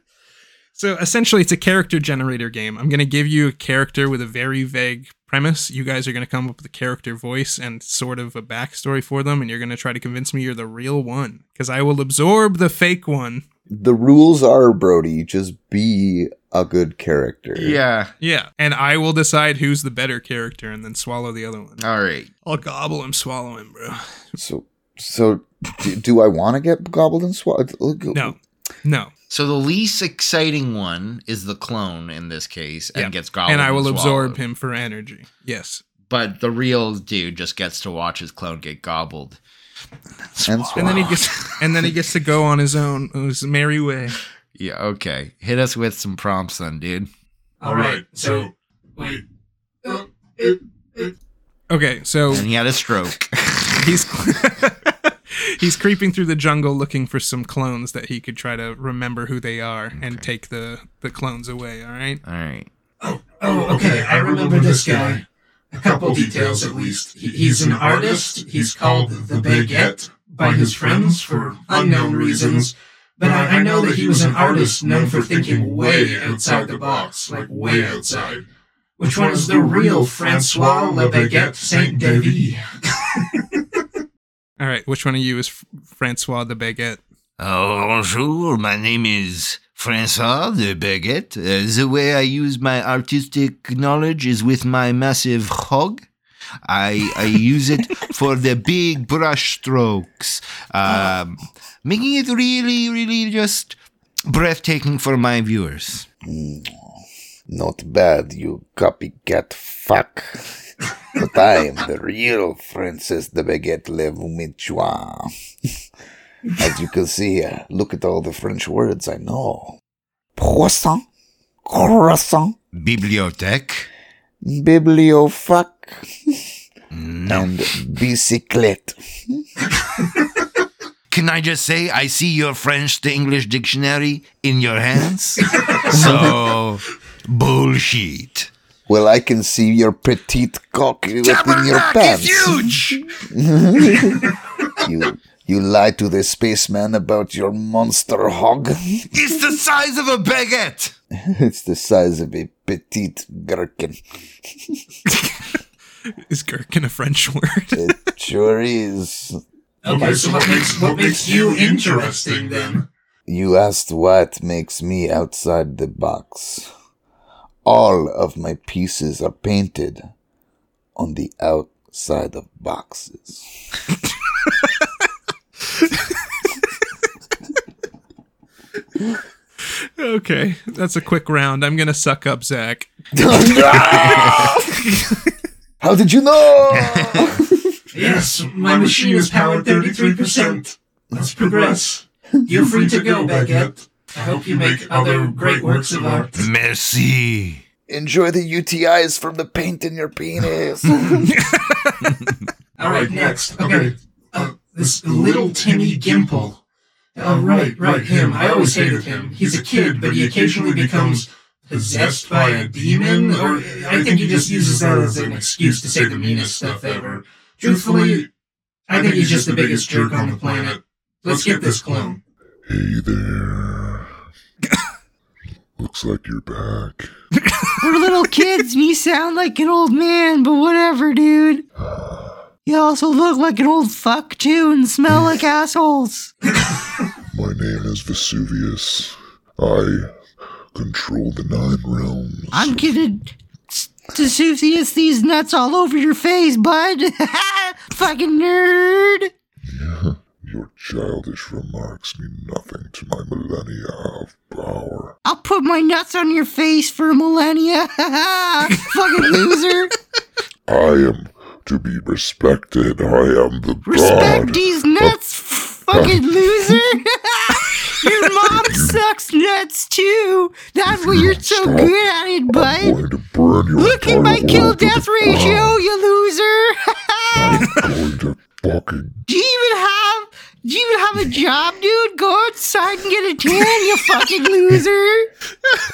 So essentially, it's a character generator game. I'm going to give you a character with a very vague premise. You guys are going to come up with a character voice and sort of a backstory for them, and you're going to try to convince me you're the real one because I will absorb the fake one. the rules are, Brody, just be a good character. yeah. Yeah, and I will decide who's the better character and then swallow the other one. All right. I'll gobble him, swallow him, bro. So, so do, do I want to get gobbled and swallowed? No, no. So the least exciting one is the clone in this case, and Yeah. gets gobbled. and I will swallowed. absorb him for energy. Yes. But the real dude just gets to watch his clone get gobbled. And And then he gets and then he gets to go on his own his merry way. Yeah. Okay. Hit us with some prompts then, dude. All right, so wait. It, it, Okay, so And he had a stroke. he's he's creeping through the jungle looking for some clones that he could try to remember who they are and take the the clones away all right All right. oh, oh, okay. I remember this guy. A couple details at least. He's an artist. He's called the Baguette by his friends for unknown reasons. But I, I know that he was an artist known for thinking way outside the box, like way outside. Which one is the real Francois Le Baguette Saint Davy? all right which one of you is francois the baguette Oh, bonjour. My name is Francois de Baguette. Uh, the way I use my artistic knowledge is with my massive hog. I I use it for the big brush strokes, um, making it really, really just breathtaking for my viewers. Not bad, you copycat fuck. but I am the real Francis de Baguette Le Vumichua. As you can see, uh, look at all the French words I know. Poisson, croissant, Bibliothèque. Bibliofuck, No. and bicyclette. Can I just say, I see your French to English dictionary in your hands? so, bullshit. Well, I can see your petite cock within your pants. huge. You you lie to the spaceman about your monster hog. It's the size of a baguette. it's the size of a petite gherkin. Is gherkin a French word? It sure is. Okay, so what makes what makes you interesting then? You asked what makes me outside the box. All of my pieces are painted on the outside of boxes. okay, that's a quick round. I'm gonna suck up Zach. How did you know? Yes, my machine is powered 33%. Let's progress. You're free to go, Baguette. I hope you make other great works of art. Merci. Enjoy the UTIs from the paint in your penis. Alright, next. Okay. Uh, this little Timmy Gimple. Oh, oh, right, right, him. I always hated him. He's a kid, but he occasionally becomes possessed by a demon, or I think he just uses that as an excuse to say the meanest stuff ever. Truthfully, I think he's just the biggest jerk on the planet. Let's get this clone. Hey there. Looks like you're back. We're little kids. Me sound like an old man, but whatever, dude. You also look like an old fuck too, and smell like assholes. My name is Vesuvius. I control the nine realms. I'm gonna Vesuvius these nuts all over your face, bud. Fucking nerd. Your childish remarks mean nothing to my millennia of power. I'll put my nuts on your face for millennia. Fucking loser. I am to be respected. I am the Respect god. these nuts, fucking loser. Your mom sucks nuts too. That's why you're so Stop. good at it, bud. going to burn your Look at my kill world to the death ratio, you loser. I'm going to fucking do you even have do you even have a job, dude? Go outside and get a tan, you fucking loser.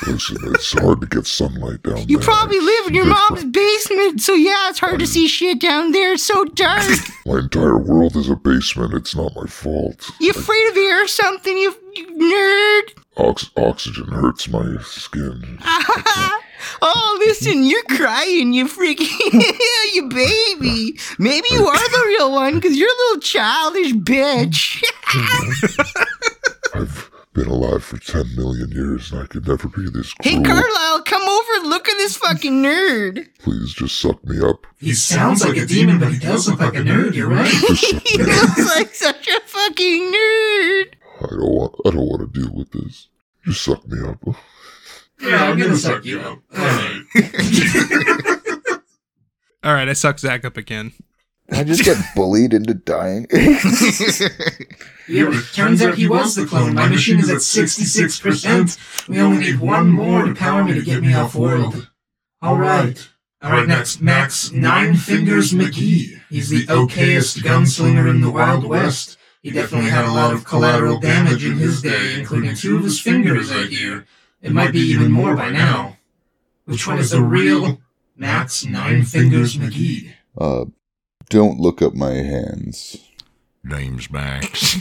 listen. It's hard to get sunlight down You there. You probably live in your It's mom's basement, so yeah, it's hard to see shit down there. It's so dark. My entire world is a basement. It's not my fault. You afraid of air or something, you, you nerd? Ox- oxygen hurts my skin. oh, listen, you're crying, you freaking, you baby. Maybe you are the real one, because you're a little childish bitch. I've been alive for 10 million years and I could never be this hey, cruel. Carlisle, come over and look at this fucking nerd. Please just suck me up. He sounds like a demon, but he does look like a nerd, you're right. He me looks like such a fucking nerd. I don't want. I don't want to deal with this. Just suck me up. Yeah, I'm gonna suck you up. Alright. All right, I suck Zach up again. I just get bullied into dying. Yeah, turns out he was the clone. My machine is at 66%. We only need one more to power me to get me off world. Alright. Alright, next, Max Nine Fingers McGee. He's the okayest gunslinger in the Wild West. He definitely had a lot of collateral damage in his day, including two of his fingers, I hear. It might be even more by now. Which one is the real Max Nine Fingers McGee? uh, don't look up my hands. Name's Max.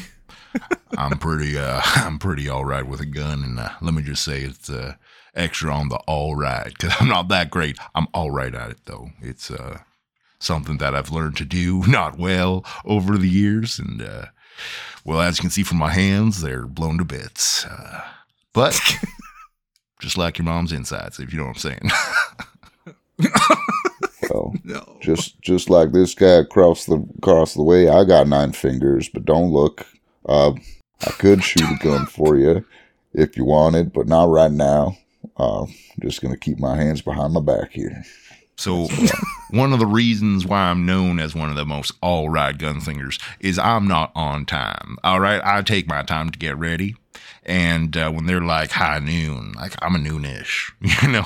I'm pretty uh I'm pretty all right with a gun and uh, let me just say it's uh extra on the all right cuz I'm not that great. I'm all right at it though. It's uh something that I've learned to do not well over the years and uh well as you can see from my hands they're blown to bits. Uh but just like your mom's insides if you know what I'm saying. Well, No. just just like this guy across the across the way, I got nine fingers, but don't look. Uh, I could shoot a gun for you if you wanted, but not right now. Uh, I'm just gonna keep my hands behind my back here. So, one of the reasons why I'm known as one of the most all right gunslingers is I'm not on time. All right, I take my time to get ready, and uh, when they're like high noon, like I'm a noonish, you know.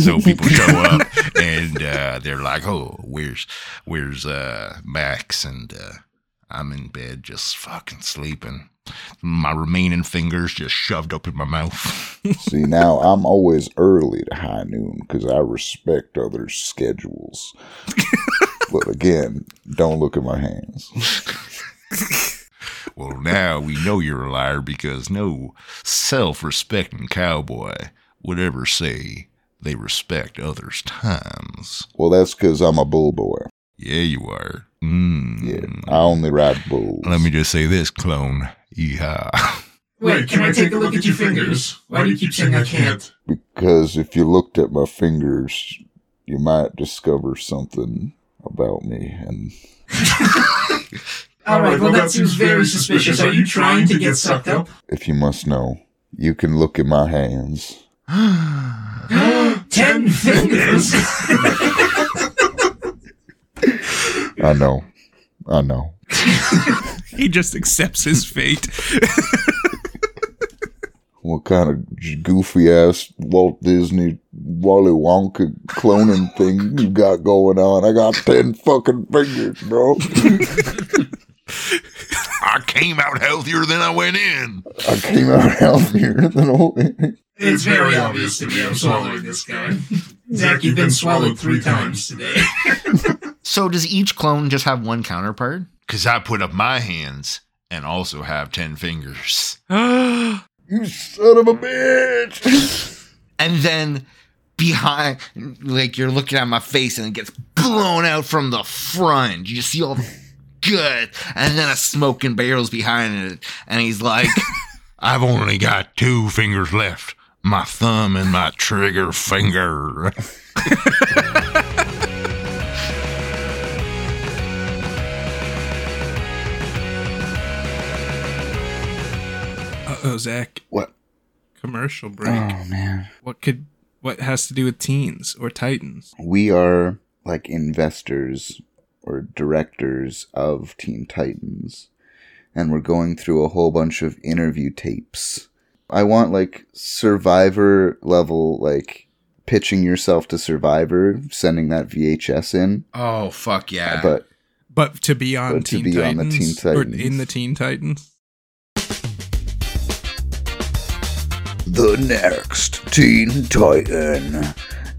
so people show up and uh, they're like, "Oh, where's where's uh, Max?" And uh, I'm in bed just fucking sleeping. My remaining fingers just shoved up in my mouth. See, now I'm always early to high noon because I respect others' schedules. but again, don't look at my hands. Well, now we know you're a liar because no self respecting cowboy would ever say they respect others' times. Well, that's because I'm a bull boy. Yeah, you are. Mm. Yeah, I only ride bulls. Let me just say this, clone. Yeehaw. Wait, can I take a look at your fingers? Why do you keep saying I can't? Because if you looked at my fingers, you might discover something about me. And Alright, well that seems very suspicious. Are you trying to get sucked up? if you must know, you can look at my hands. Ten fingers! I know. I know. He just accepts his fate. What kind of goofy ass Walt Disney Wally Wonka cloning thing you got going on? I got ten fucking fingers, bro. I came out healthier than I went in. I came out healthier than I went in. It's very obvious to me I'm swallowing this guy. Zach, you've been swallowed three times today. So does each clone just have one counterpart? Because I put up my hands and also have ten fingers. You son of a bitch! And then behind, like you're looking at my face and it gets blown out from the front. You just see all the good. And then a smoking barrel's behind it. And he's like, I've only got two fingers left my thumb and my trigger finger. Uh oh, Zach. What? Commercial break. Oh man. What could what has to do with teens or titans? We are like investors or directors of Teen Titans, and we're going through a whole bunch of interview tapes. I want like Survivor level, like pitching yourself to Survivor, sending that VHS in, oh, fuck yeah. but But to be on But to Teen be on the Teen Titans. or in the Teen Titans. the next Teen Titan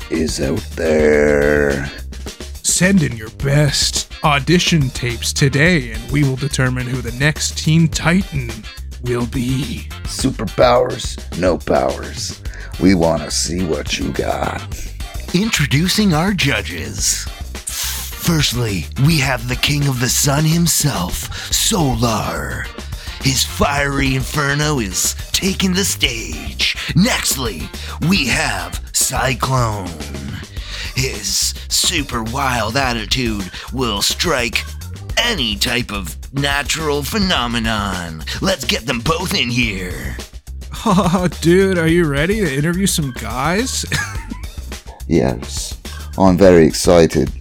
is out there. Send in your best audition tapes today, and we will determine who the next Teen Titan will be. Superpowers, no powers. We want to see what you got. Introducing our judges. Firstly, we have the king of the sun himself, Solar. His fiery inferno is taking the stage. Nextly, we have Cyclone. His super wild attitude will strike any type of natural phenomenon. Let's get them both in here. Oh, dude, are you ready to interview some guys? Yes, I'm very excited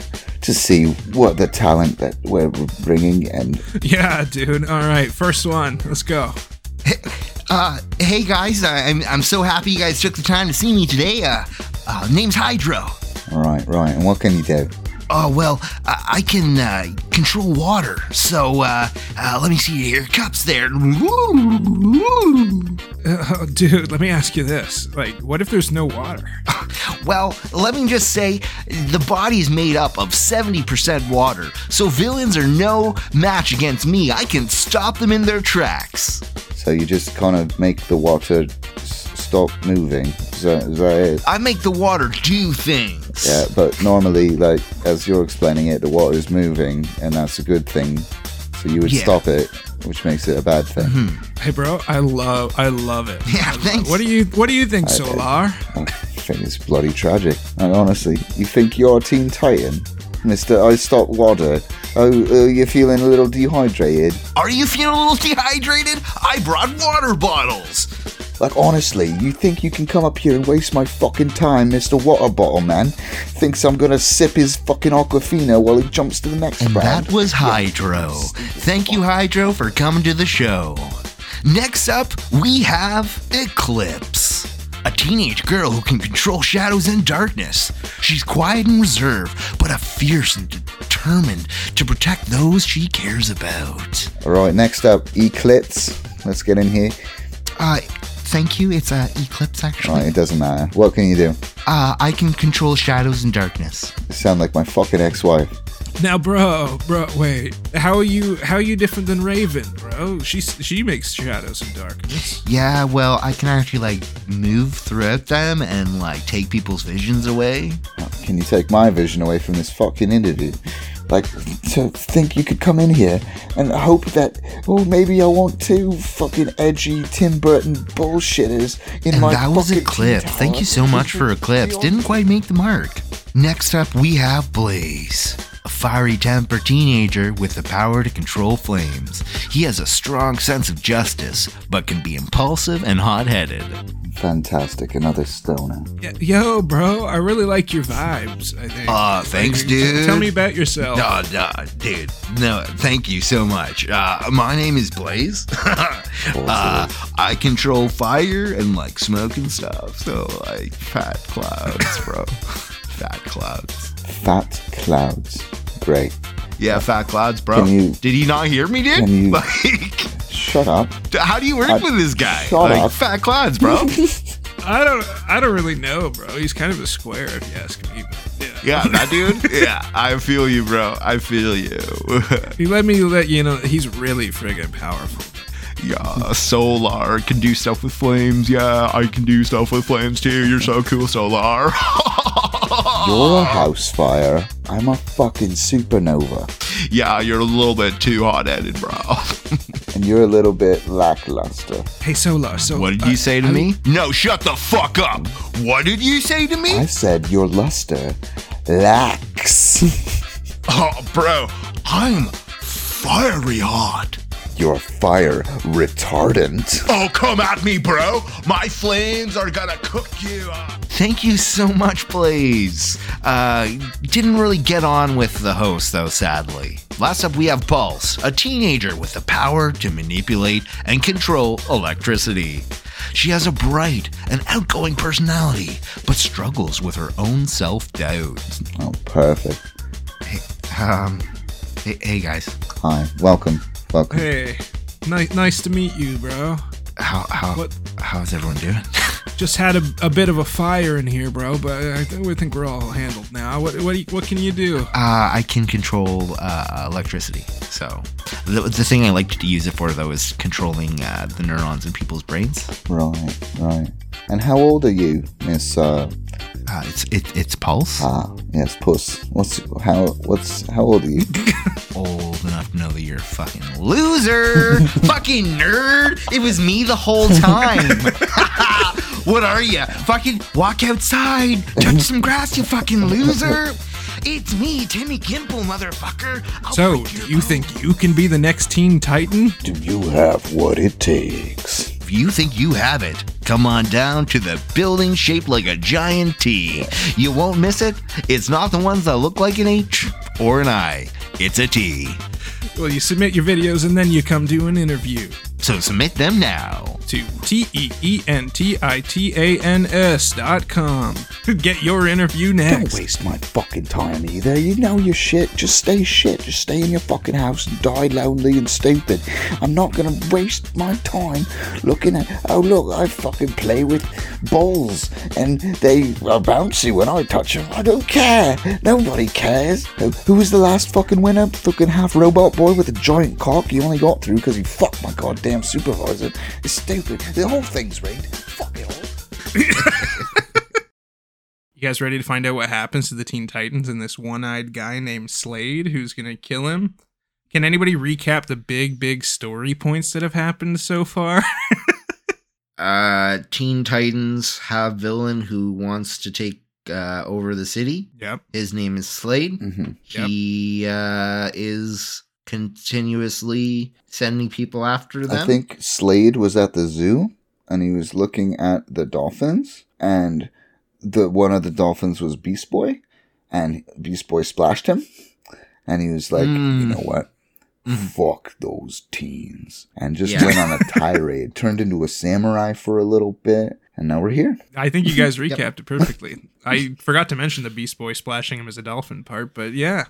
to see what the talent that we're bringing and yeah, dude. All right, first one. Let's go. Uh, hey guys, I- I'm, I'm so happy you guys took the time to see me today. Uh, uh name's Hydro. Right, right. And what can you do? Oh, well, I, I can uh, control water. So, uh, uh, let me see your cups there. Uh, dude, let me ask you this. Like, what if there's no water? Well, let me just say the body is made up of 70% water, so villains are no match against me. I can stop them in their tracks. So you just kind of make the water s- stop moving. Is that, is that it? I make the water do things. Yeah, but normally, like as you're explaining it, the water is moving, and that's a good thing. So you would Yeah. stop it, which makes it a bad thing. Hey, bro, I love, I love it. Yeah, love- thanks. What do you, what do you think, Solar? I think it's bloody tragic. And honestly, you think you're a Teen Titan, Mister? I stop water. Oh, uh, you're feeling a little dehydrated. Are you feeling a little dehydrated? I brought water bottles. Like honestly, you think you can come up here and waste my fucking time, Mister Water Bottle Man? Thinks I'm gonna sip his fucking Aquafina while he jumps to the next And round? that was Hydro. Thank you, Hydro, for coming to the show. Next up, we have Eclipse. A teenage girl who can control shadows and darkness. She's quiet and reserved, but a fierce and determined to protect those she cares about. All right, next up, Eclipse. Let's get in here. Uh, thank you. It's a eclipse, All actually. right, it doesn't matter. What can you do? Uh, I can control shadows and darkness. You sound like my fucking ex-wife. Now, bro, bro, wait. How are you? How are you different than Raven, bro? She she makes shadows and darkness. Yeah, well, I can actually like move throughout them and like take people's visions away. Can you take my vision away from this fucking interview? Like, to think you could come in here and hope that, oh, maybe I want two fucking edgy Tim Burton bullshitters in And my that was fucking Eclipse. Thank you so much for Eclipse. Didn't quite make the mark. Next up, we have Blaze. A fiery temper teenager with the power to control flames. He has a strong sense of justice, but can be impulsive and hot headed. Fantastic, another stoner. Yo, bro, I really like your vibes. I think. Aw, thanks, Like, dude. Tell me about yourself. No, no, dude. No, thank you so much. Uh, my name is Blaze. uh, I control fire and like smoke and stuff. So like fat clouds, bro. fat clouds. Fat clouds. Great. Yeah, fat clouds, bro. Can you- Did he not hear me, dude? can you- Like, Shut up. how do you work I- with this guy? shut like, up. fat clouds, bro. I don't. I don't really know, bro. He's kind of a square, if you ask me. but Yeah. yeah, that dude. Yeah, I feel you, bro. I feel you. He let me let you know he's really friggin' powerful. Yeah, Solar can do stuff with flames. Yeah, I can do stuff with flames too. You're so cool, Solar. You're a house fire. I'm a fucking supernova. yeah, you're a little bit too hot headed, bro. And you're a little bit lackluster. Hey, Solar. So what did I- you say to I- me? No, shut the fuck up. What did you say to me? I me? said your luster lacks. Oh, bro, I'm fiery hot. You're fire retardant. Oh, come at me, bro. My flames are gonna cook you up. Thank you so much, Blaze. Uh, didn't really get on with the host, though, sadly. Last up, we have Pulse, a teenager with the power to manipulate and control electricity. She has a bright and outgoing personality, but struggles with her own self doubt. Oh, perfect. Hey, Um, hey, hey guys, Hi, welcome, welcome. Hey, nice, nice to meet you, bro. how how What? how's everyone doing? Just had a, a bit of a fire in here, bro. But I think we think we're all handled now. What what you- what can you do? Uh, I can control uh, electricity. So the, the thing I like to use it for though is controlling uh, the neurons in people's brains. Right, right. And how old are you, Miss? Uh, Uh, it's it, it's pulse. ah, yes, Puss. What's how? What's how old are you? Old enough to know that you're a fucking loser, fucking nerd. It was me the whole time. what are you? Fucking walk outside, touch some grass, you fucking loser. It's me, Timmy Gimple, motherfucker. I'll So, do you bones. think you can be the next Teen Titan? Do you have what it takes? If you think you have it, come on down to the building shaped like a giant T. You won't miss it. It's not the ones that look like an H or an I. It's a T. Well, you submit your videos and then you come do an interview So submit them now. to T E E N T I T A N S dot com. Get your interview next. Don't waste my fucking time either. You know your shit. Just stay shit. Just stay in your fucking house and die lonely and stupid. I'm not gonna waste my time looking at. Oh look, I fucking play with balls and they are bouncy when I touch them. I don't care. Nobody cares. Who, was the last fucking winner? Fucking half robot boy with a giant cock. You only got through because he fucked my goddamn supervisor. It's stupid. The whole thing's rigged. Fuck it all. You guys ready to find out what happens to the Teen Titans and this one eyed guy named Slade who's going to kill him? Can anybody recap the big, big story points that have happened so far? Uh, Teen Titans have villain who wants to take uh, over the city. yep. His name is Slade. Mm-hmm. Yep. He uh, is continuously sending people after them. I think Slade was at the zoo and he was looking at the dolphins and the one of the dolphins was Beast Boy and Beast Boy splashed him and he was like, Mm. you know what? Mhm. Fuck those teens. And just Yeah. went on a tirade, turned into a samurai for a little bit, And now we're here. I think you guys recapped it perfectly. I forgot to mention the Beast Boy splashing him as a dolphin part, but yeah,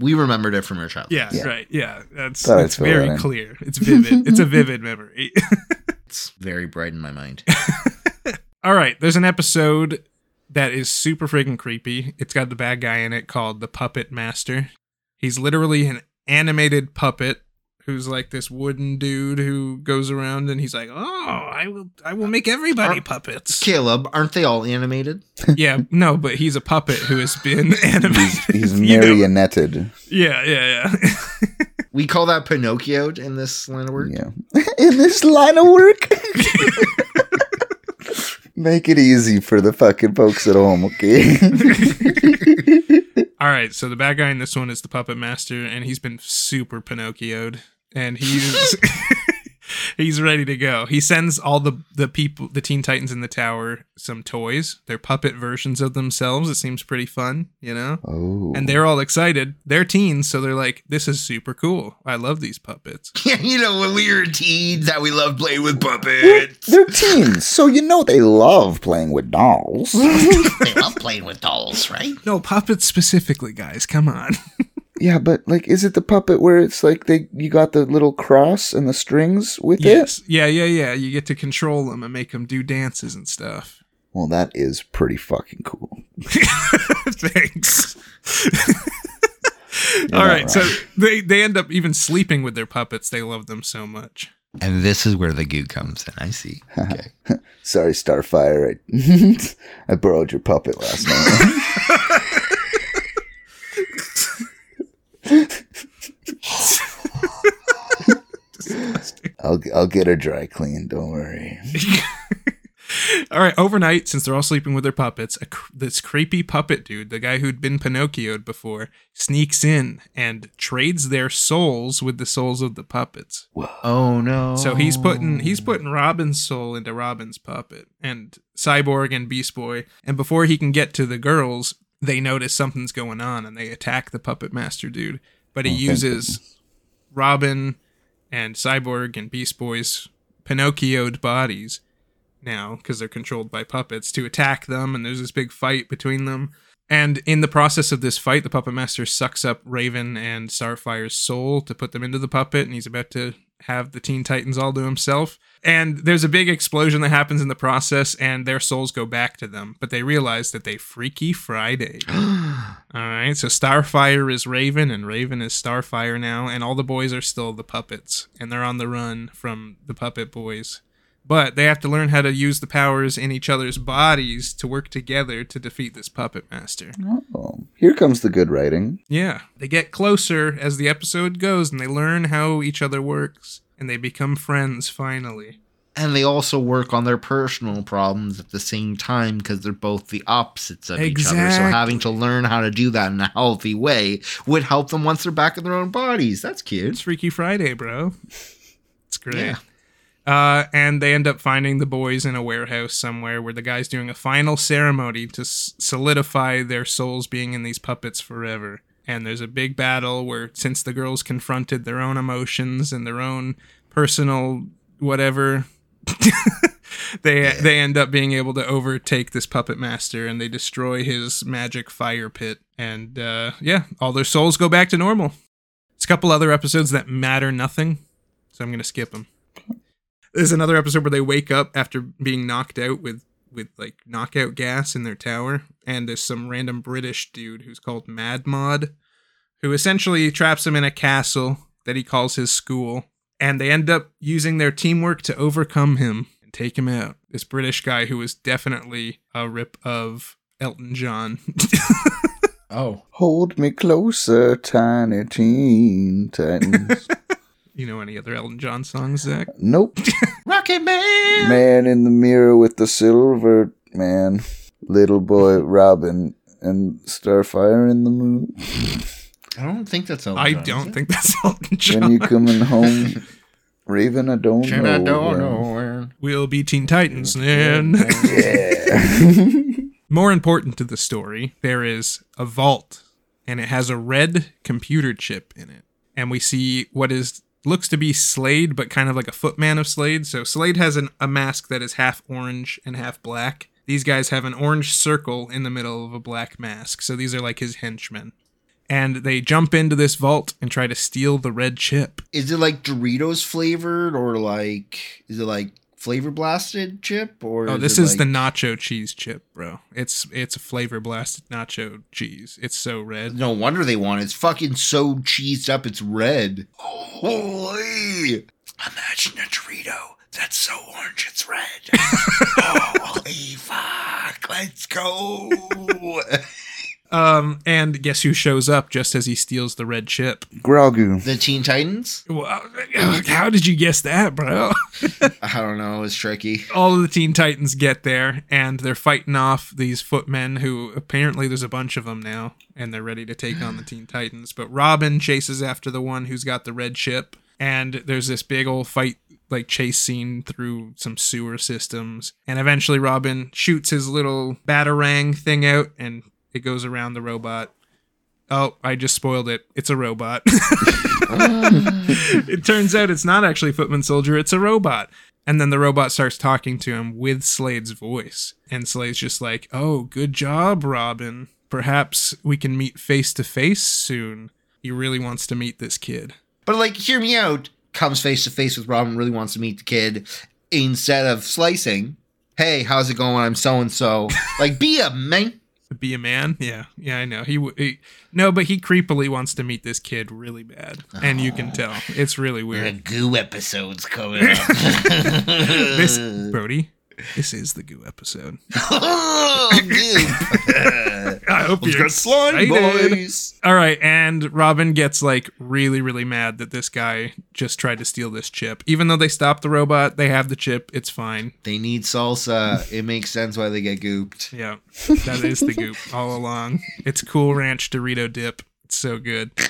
We remembered it from our childhood. yeah, Yeah. right, yeah. That's Thought I'd it's throw that very in. clear. It's vivid. it's a vivid memory. It's very bright in my mind. All right, there's an episode that is super freaking creepy. It's got the bad guy in it called the Puppet Master. He's literally an animated puppet who's like this wooden dude who goes around and he's like, "Oh, I will I will make everybody puppets." Caleb, aren't they all animated? yeah, no, but he's a puppet who has been animated. He's You know? marionetted. Yeah, yeah, yeah. We call that Pinocchio in this line of work. Yeah. In this line of work. Make it easy for the fucking folks at home, okay? All right, so the bad guy in this one is the puppet master, and he's been super Pinocchioed, and he's he's ready to go. He sends all the the people, the Teen Titans in the tower, some toys. They're puppet versions of themselves. It seems pretty fun, you know. oh. And they're all excited. They're teens, so they're like, "This is super cool. I love these puppets." Yeah, you know, when we were teens, that we love playing with puppets. They're teens, so you know they love playing with dolls. they love playing with dolls, right? No puppets specifically, guys. Come on. yeah, but like, is it the puppet where it's like they you got the little cross and the strings with yes. it? Yeah, yeah, yeah. You get to control them and make them do dances and stuff. Well, that is pretty fucking cool. Thanks. You're All right, so they they end up even sleeping with their puppets. They love them so much. And this is where the goo comes in. I see. Okay. Sorry, Starfire. I, I borrowed your puppet last night. I'll I'll get her dry clean. Don't worry. All right, overnight, since they're all sleeping with their puppets, a, this creepy puppet dude, the guy who'd been Pinocchioed before, sneaks in and trades their souls with the souls of the puppets. oh no. So he's putting he's putting Robin's soul into Robin's puppet and Cyborg and Beast Boy. And before he can get to the girls, they notice something's going on and they attack the puppet master dude. But he Oh, uses Robin and Cyborg and Beast Boy's Pinocchioed bodies now because they're controlled by puppets to attack them and there's this big fight between them. And in the process of this fight, the puppet master sucks up Raven and Starfire's soul to put them into the puppet, and he's about to have the Teen Titans all to himself. And there's a big explosion that happens in the process, and their souls go back to them. But they realize that they Freaky Friday. all right, so Starfire is Raven, and Raven is Starfire now, and all the boys are still the puppets, and they're on the run from the puppet boys. But they have to learn how to use the powers in each other's bodies to work together to defeat this puppet master. Oh, here comes the good writing. Yeah, they get closer as the episode goes and they learn how each other works and they become friends finally. and they also work on their personal problems at the same time because they're both the opposites of each other. So having to learn how to do that in a healthy way would help them once they're back in their own bodies. That's cute. It's cute. Freaky Friday, bro. It's great. Yeah. Uh, and they end up finding the boys in a warehouse somewhere where the guy's doing a final ceremony to s- solidify their souls being in these puppets forever. And there's a big battle where, since the girls confronted their own emotions and their own personal whatever, they they end up being able to overtake this puppet master and they destroy his magic fire pit. And uh, yeah, all their souls go back to normal. It's a couple other episodes that matter nothing, so I'm gonna skip them. There's another episode where they wake up after being knocked out with with like knockout gas in their tower, and there's some random British dude who's called Mad Mod, who essentially traps them in a castle that he calls his school, and they end up using their teamwork to overcome him and take him out. This British guy who was definitely a rip of Elton John. Oh. Hold me closer, tiny teen titans. you know any other Elton John songs, Zach? nope. Rocket Man! Man in the mirror with the silver man. Little boy Robin and Starfire in the moon. I don't think that's Elton I John, don't think that's Elton John. When you coming home, Raven, I don't Shit, know. I don't when. know where. We'll be Teen Titans then. Yeah. More important to the story, there is a vault, and it has a red computer chip in it. And we see what is looks to be Slade, but kind of like a footman of Slade. So Slade has an, a mask that is half orange and half black. These guys have an orange circle in the middle of a black mask. So these are like his henchmen. And they jump into this vault and try to steal the red chip. Is it like Doritos flavored or like is it like flavor blasted chip or Oh, is this it is the nacho cheese chip, bro. It's it's a flavor blasted nacho cheese. It's so red. No wonder they want it. It's fucking so cheesed up it's red. Holy Imagine a Dorito that's so orange it's red. holy fuck. Let's go. Um, and guess who shows up just as he steals the red chip? Grogu. the Teen Titans? Well, how did you guess that, bro? I don't know, it's tricky. All of the Teen Titans get there and they're fighting off these footmen who apparently there's a bunch of them now and they're ready to take on the Teen Titans. But Robin chases after the one who's got the red chip and there's this big old fight like chase scene through some sewer systems and eventually Robin shoots his little batarang thing out and it goes around the robot. Oh, I just spoiled it. It's a robot. it turns out it's not actually Footman Soldier, it's a robot. And then the robot starts talking to him with Slade's voice. And Slade's just like, Oh, good job, Robin. Perhaps we can meet face to face soon. He really wants to meet this kid. But like, hear me out. Comes face to face with Robin, really wants to meet the kid. Instead of slicing, hey, how's it going? I'm so and so. Like, be a man. Be a man? Yeah, yeah, I know. He, w- he no, but he creepily wants to meet this kid really bad, and you can oh. tell it's really The weird. goo episode's coming up. This Brody, this is the goo episode. oh, goop. I hope Let's you're get slime, boys. All right, and Robin gets like really, really mad that this guy just tried to steal this chip. Even though they stopped the robot, they have the chip. It's fine. They need salsa. It makes sense why they get gooped. Yeah, that is the goop all along. It's Cool Ranch Dorito dip. It's so good.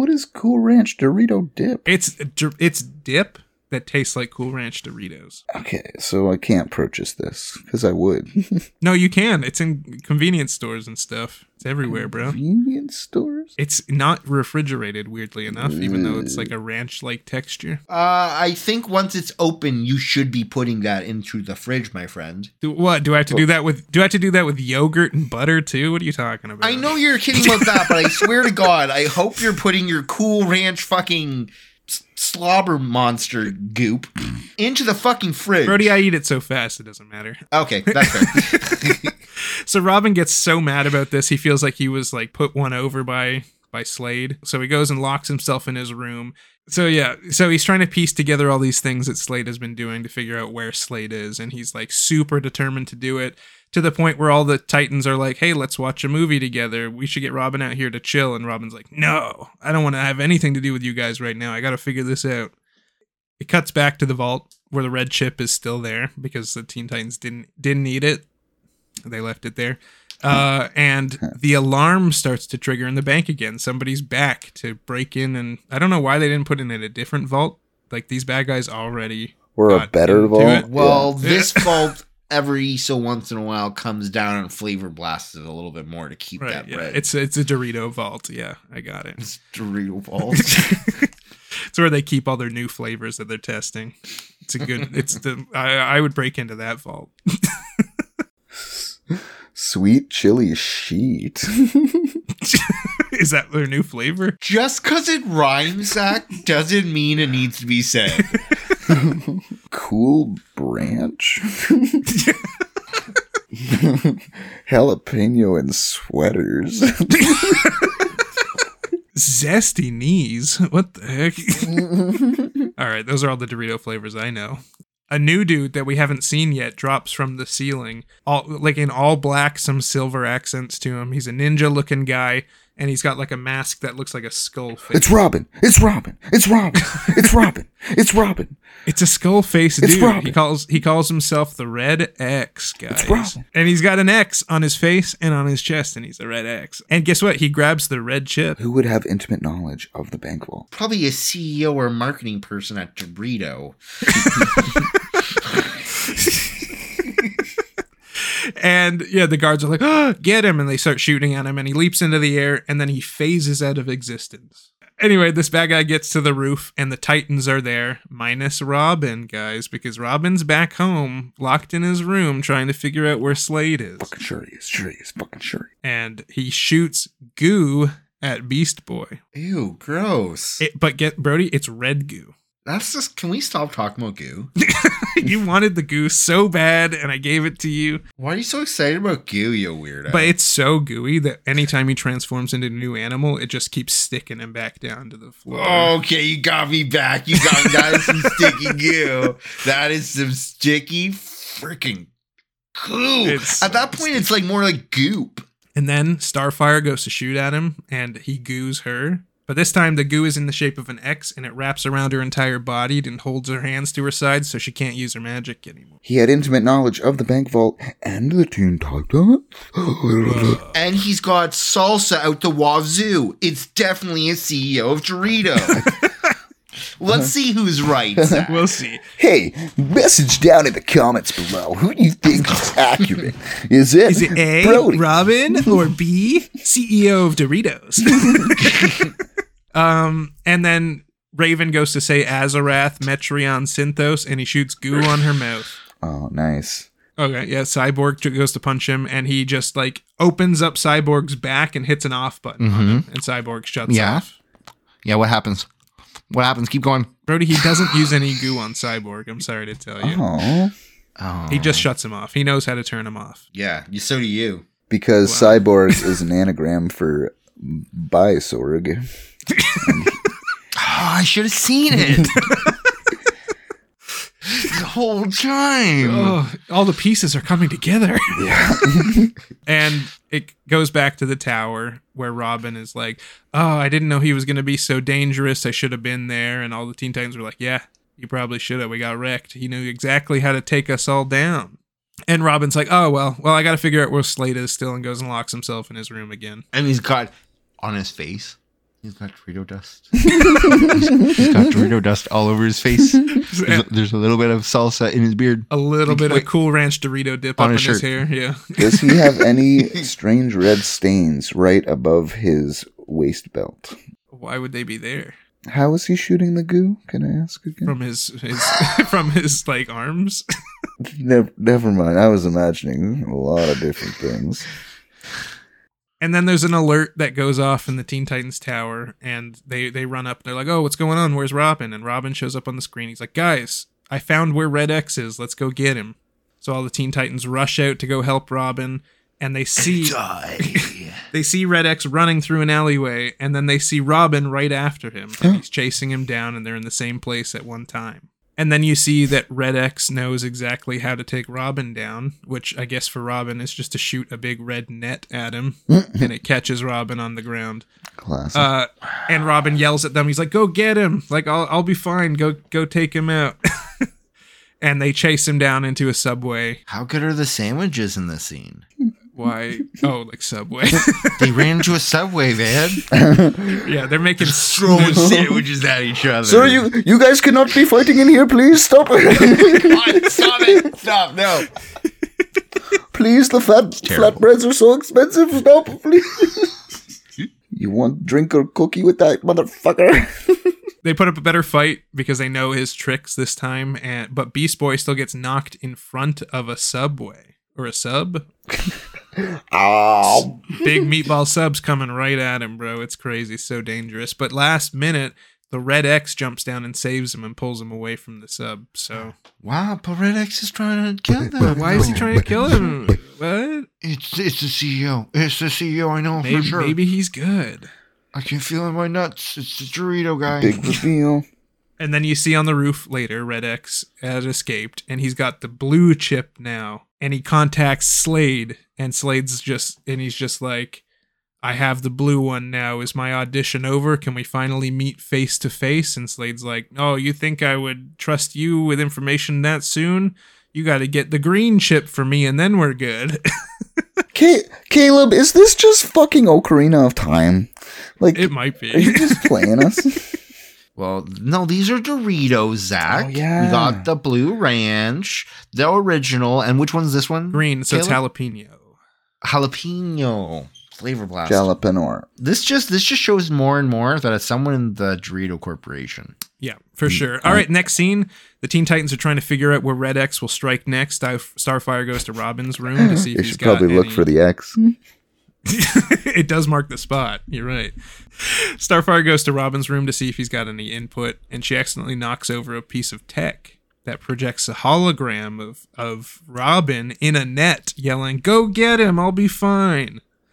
What is Cool Ranch Dorito dip? It's it's dip that tastes like Cool Ranch Doritos. Okay, so I can't purchase this because I would. No, you can. It's in convenience stores and stuff. It's everywhere, bro. Convenience stores. It's not refrigerated, weirdly enough, even though it's like a ranch-like texture. Uh, I think once it's open, you should be putting that into the fridge, my friend. Do, what do I have to do that with? Do I have to do that with yogurt and butter too? What are you talking about? I know you're kidding about that, but I swear to God, I hope you're putting your Cool Ranch fucking s- slobber monster goop into the fucking fridge. Brody, I eat it so fast it doesn't matter. okay, that's fair. So Robin gets so mad about this, he feels like he was like put one over by by Slade. So he goes and locks himself in his room. So yeah, so he's trying to piece together all these things that Slade has been doing to figure out where Slade is, and he's like super determined to do it to the point where all the Titans are like, "Hey, let's watch a movie together. We should get Robin out here to chill." And Robin's like, "No, I don't want to have anything to do with you guys right now. I got to figure this out." It cuts back to the vault where the red chip is still there because the Teen Titans didn't didn't need it. They left it there. Uh, and the alarm starts to trigger in the bank again. Somebody's back to break in, and I don't know why they didn't put it in a different vault. Like these bad guys already. were a better vault. it. well, this fault every so once in a while comes down and flavor blasts it a little bit more to keep Right, that yeah. red. It's it's a Dorito vault. Yeah, I got it. It's Dorito vault. It's where they keep all their new flavors that they're testing. It's a good. It's the. I, I would break into that vault. Sweet chili sheet. Is that their new flavor? Just because it rhymes, Zach, doesn't mean it needs to be said. cool branch. Jalapeno and sweaters. Zesty knees. What the heck? all right, those are all the Dorito flavors I know. A new dude that we haven't seen yet drops from the ceiling, all like in all black, some silver accents to him. He's a ninja looking guy, and he's got like a mask that looks like a skull face. it's Robin. It's Robin. It's Robin. It's Robin. It's Robin. It's a skull face dude. It's dude. Robin. He calls he calls himself the Red X, guys. Robin. And he's got an X on his face and on his chest, and he's a red X. And guess what? He grabs the red chip. Who would have intimate knowledge of the bank vault? Probably a CEO or marketing person at Dorito. And yeah, the guards are like, oh, get him. And they start shooting at him, and he leaps into the air, and then he phases out of existence. Anyway, this bad guy gets to the roof and the Titans are there, minus Robin, guys, because Robin's back home, locked in his room, trying to figure out where Slade is. Fucking sure he is. Sure he is. Fucking sure. And he shoots goo at Beast Boy. Ew, gross. It, but get Brody, it's red goo. That's just. Can we stop talking about goo? you wanted the goo so bad, and I gave it to you. Why are you so excited about goo, you weirdo? But it's so gooey that anytime he transforms into a new animal, it just keeps sticking him back down to the floor. Okay, you got me back. You got me. That is some sticky goo. That is some sticky freaking goo. At that point, it's like more like goop. And then Starfire goes to shoot at him, and he goos her. But this time, the goo is in the shape of an X, and it wraps around her entire body and holds her hands to her sides, so she can't use her magic anymore. He had intimate knowledge of the bank vault and the Teen Titans. And he's got salsa out the wazoo. It's definitely a CEO of Dorito. Let's see who's right. Zach. We'll see. hey, message down in the comments below. Who do you think is accurate? Is it, Is it A, Brody? Robin, or B, CEO of Doritos? um, and then Raven goes to say Azarath, Metrion, Zinthos, and he shoots goo on her mouth. Oh, nice. Okay, yeah, Cyborg goes to punch him, and he just like opens up Cyborg's back and hits an off button on him, and Cyborg shuts Yeah. off. Yeah, what happens? What happens? Keep going. Brody, he doesn't use any goo on Cyborg. I'm sorry to tell you. Oh, Oh, He just shuts him off. He knows how to turn him off. yeah. You so do you. because Wow. cyborg is an anagram for Bisorg. Oh, I should have seen it the whole time. Oh, all the pieces are coming together. Yeah. and it goes back to the tower where Robin is like, "Oh, I didn't know he was going to be so dangerous. I should have been there." And all the Teen Titans were like, "Yeah, you probably should have. We got wrecked. He knew exactly how to take us all down." And Robin's like, "Oh well, well, I got to figure out where Slade is still," and goes and locks himself in his room again. And he's got on his face. He's got Dorito dust. he's he's got Dorito dust all over his face. There's a, there's a little bit of salsa in his beard. A little bit Wait. of Cool Ranch Dorito dip On up in his his hair. Yeah. Does he have any strange red stains right above his waist belt? Why would they be there? How is he shooting the goo? Can I ask again? From his his from his like arms. never, never mind. I was imagining a lot of different things. And then there's an alert that goes off in the Teen Titans tower, and they they run up. They're like, "Oh, what's going on? Where's Robin?" And Robin shows up on the screen. He's like, "Guys, I found where Red X is. Let's go get him." So all the Teen Titans rush out to go help Robin, and they see they see Red X running through an alleyway, and then they see Robin right after him. And he's chasing him down, and they're in the same place at one time. And then you see that Red X knows exactly how to take Robin down, which I guess for Robin is just to shoot a big red net at him, and it catches Robin on the ground. Classic. Uh, and Robin yells at them. He's like, "Go get him! Like I'll I'll be fine. Go go take him out." and they chase him down into a subway. How good are the sandwiches in this scene? Why? Oh, like Subway. They ran into a subway, man. yeah, they're making Throwing sandwiches at each other. Sir, you you guys cannot be fighting in here. Please stop. Stop it! Stop! No. please, the fat flatbreads are so expensive. Stop, please. you want drink or cookie with that motherfucker? they put up a better fight because they know his tricks this time and but beast boy still gets knocked in front of a subway or a sub Ow. big meatball subs coming right at him bro it's crazy so dangerous but last minute the red x jumps down and saves him and pulls him away from the sub so Wow, but Red X is trying to kill them. why is he trying to kill him what It's it's the CEO. It's the CEO. I know maybe, for sure. maybe he's good I can feel it in my nuts. It's the Dorito guy. Big reveal. and then you see on the roof later red x has escaped and he's got the blue chip now and he contacts slade and slade's just and he's just like i have the blue one now is my audition over can we finally meet face to face and slade's like oh you think i would trust you with information that soon you got to get the green chip for me and then we're good Ca- Caleb, is this just fucking Ocarina of Time? Like, it might be. are you just playing us? Well, no, these are Doritos, Zach. Oh, yeah. We got the Blue Ranch, the original, and which one's this one? green so it's jalapeno jalapeno. Flavor Blast. Jalapeno. This just this just shows more and more that it's someone in the Dorito Corporation. Yeah, for mm, sure. Mm. All right, next scene. The Teen Titans are trying to figure out where Red X will strike next. Starfire goes to Robin's room to see if They should probably look any- for the X. it does mark the spot. You're right. Starfire goes to Robin's room to see if he's got any input, and she accidentally knocks over a piece of tech that projects a hologram of of Robin in a net, yelling, "Go get him! I'll be fine."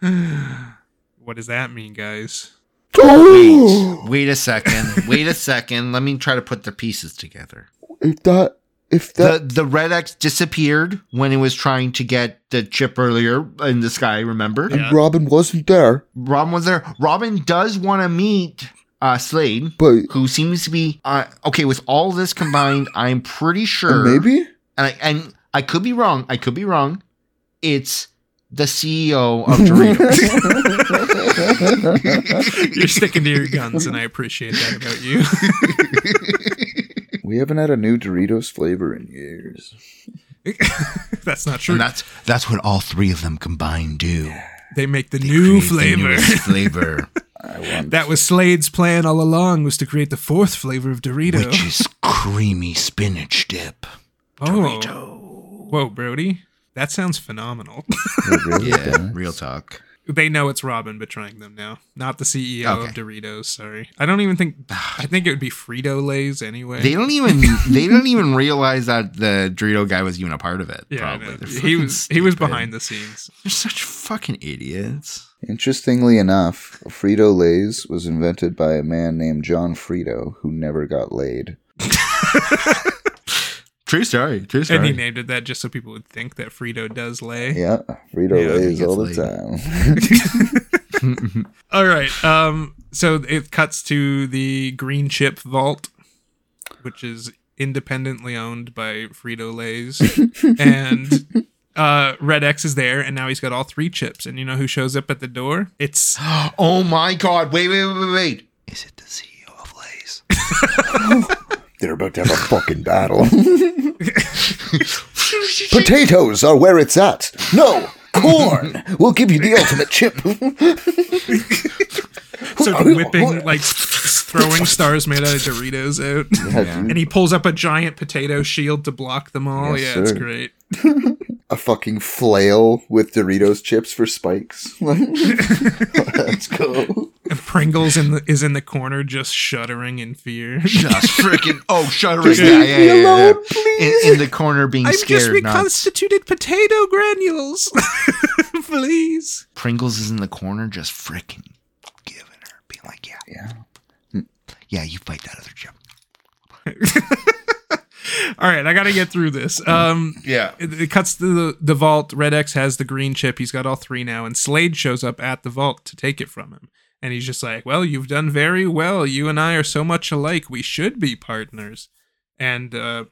what does that mean, guys? Wait, wait a second. Wait a second. Let me try to put the pieces together. If that, if The that, the Red X disappeared when it was trying to get the chip earlier in the sky. Remember, Yeah. Robin wasn't there, Robin was there. Robin does want to meet uh, Slade, but who seems to be uh, okay with all this combined. I'm pretty sure. maybe and I, and I could be wrong. I could be wrong. It's the CEO of Doritos. You're sticking to your guns, and I appreciate that about you. we haven't had a new Doritos flavor in years. That's not true. And that's that's what all three of them combined do. They make the new Create the flavor. newest flavor, I want That was Slade's plan all along was to create the fourth flavor of Dorito. which is creamy spinach dip. oh. Whoa, Brody. That sounds phenomenal. really yeah, does. real talk. They know it's Robin betraying them now, not the CEO of Doritos. Sorry. I don't even think I think it would be Frito Lay's anyway. They don't even they don't even realize that the Dorito guy was even a part of it. yeah, I probably. he fucking was he was behind the scenes. They're such fucking idiots. Interestingly enough, Frito Lay's was invented by a man named John Frito who never got laid. True story. True story. And he named it that just so people would think that Frito does lay. Yeah, Frito Yeah, Lay's gets all the laid. time. All right. Um. So it cuts to the Green Chip Vault, which is independently owned by Frito Lay's, and uh, Red X is there, and now he's got all three chips. And you know who shows up at the door? It's oh my god! Wait, wait, wait, wait. Is it the CEO of Lay's? They're about to have a fucking battle. Potatoes are where it's at. No, corn. We'll give you the ultimate chip. sort of whipping, like throwing stars made out of Doritos out. Yeah. And he pulls up a giant potato shield to block them all. Yes, yeah, it's great. A fucking flail with Doritos chips for spikes. Let's go. And Pringles in the, is in the corner, just shuddering in fear. Just freaking oh, shuddering. Just Yeah, leave yeah, yeah, yeah, alone, yeah. In, in the corner, being I've just scared. Not reconstituted potato granules. Please. Pringles is in the corner, just freaking giving her, being like, yeah, Yeah. yeah, you fight that other chip. All right, I got to get through this. Um, Yeah. it, it cuts to the, the vault. Red X has the green chip. He's got all three now, and Slade shows up at the vault to take it from him. And he's just like, "Well, you've done very well. You and I are so much alike. We should be partners." And uh,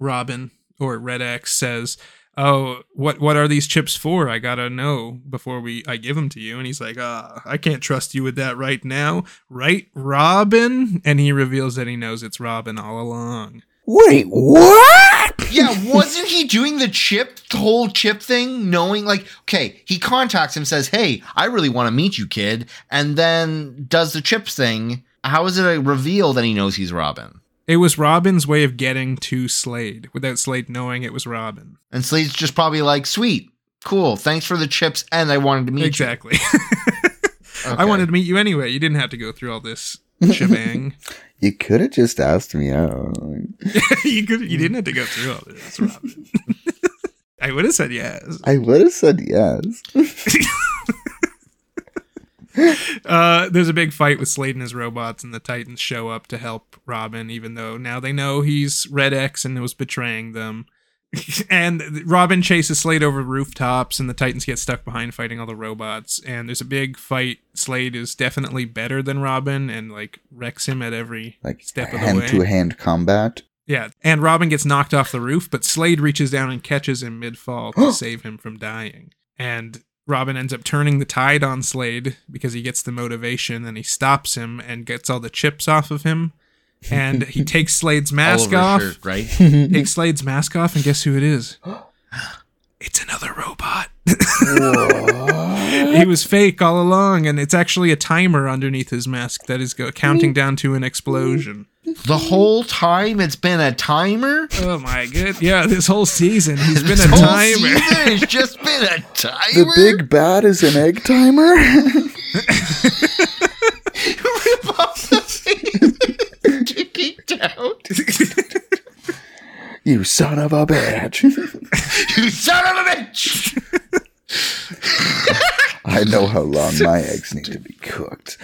Robin or Red X says, "Oh, what what are these chips for? I gotta know before we I give them to you." And he's like, "Ah, I can't trust you with that right now, right, Robin?" And he reveals that he knows it's Robin all along. Wait, what? Yeah, wasn't he doing the chip, the whole chip thing, knowing like, okay, he contacts him, says, Hey, I really want to meet you, kid, and then does the chips thing. How is it a reveal that he knows he's Robin? It was Robin's way of getting to Slade without Slade knowing it was Robin. And Slade's just probably like, Sweet, cool, thanks for the chips, and I wanted to meet you. Exactly. you. I wanted to meet you anyway. You didn't have to go through all this shebang. You could have just asked me out. you could. You didn't have to go through all this, Robin. I would have said yes. I would have said yes. Uh, there's a big fight with Slade and his robots, and the Titans show up to help Robin, even though now they know he's Red X and was betraying them. and Robin chases Slade over rooftops, and the Titans get stuck behind fighting all the robots. And there's a big fight. Slade is definitely better than Robin, and like wrecks him at every Like step of the hand way. to hand combat. Yeah, and Robin gets knocked off the roof, but Slade reaches down and catches him mid fall to save him from dying. And Robin ends up turning the tide on Slade because he gets the motivation and he stops him and gets all the chips off of him. And he takes Slade's All mask over off. shirt, right? Takes Slade's mask off, and guess who it is? it's another robot. he was fake all along, and it's actually a timer underneath his mask that is go- counting down to an explosion. The whole time it's been a timer. Oh my god! Yeah, this whole season he's been This a whole timer. season It's just been a timer. The big bad is an egg timer. Rip off the face. Ticking down. you son of a bitch. You son of a bitch. I know how long my eggs need to be cooked.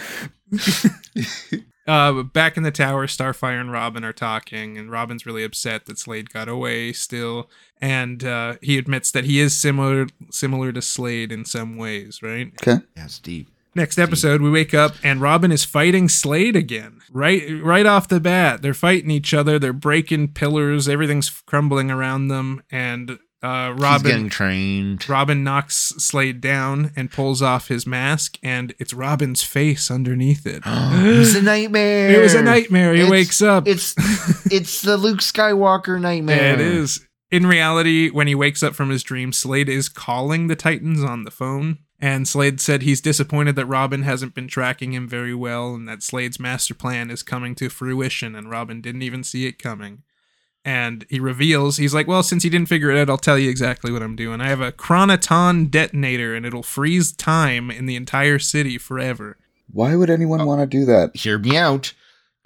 Uh, back in the tower, Starfire and Robin are talking, and Robin's really upset that Slade got away still, and uh, he admits that he is similar similar to Slade in some ways, right? Okay. That's deep. Next episode, we wake up and Robin is fighting Slade again. Right, right off the bat, they're fighting each other. They're breaking pillars. Everything's crumbling around them, and uh, He's Robin getting trained. Robin knocks Slade down and pulls off his mask, and it's Robin's face underneath it. it was a nightmare. It was a nightmare. He It's- wakes up. It's it's the Luke Skywalker nightmare. Yeah, it is. In reality, when he wakes up from his dream, Slade is calling the Titans on the phone. And Slade said he's disappointed that Robin hasn't been tracking him very well and that Slade's master plan is coming to fruition and Robin didn't even see it coming. And he reveals, he's like, Well, since you didn't figure it out, I'll tell you exactly what I'm doing. I have a chronoton detonator and it'll freeze time in the entire city forever. Why would anyone oh. want to do that? Hear me out.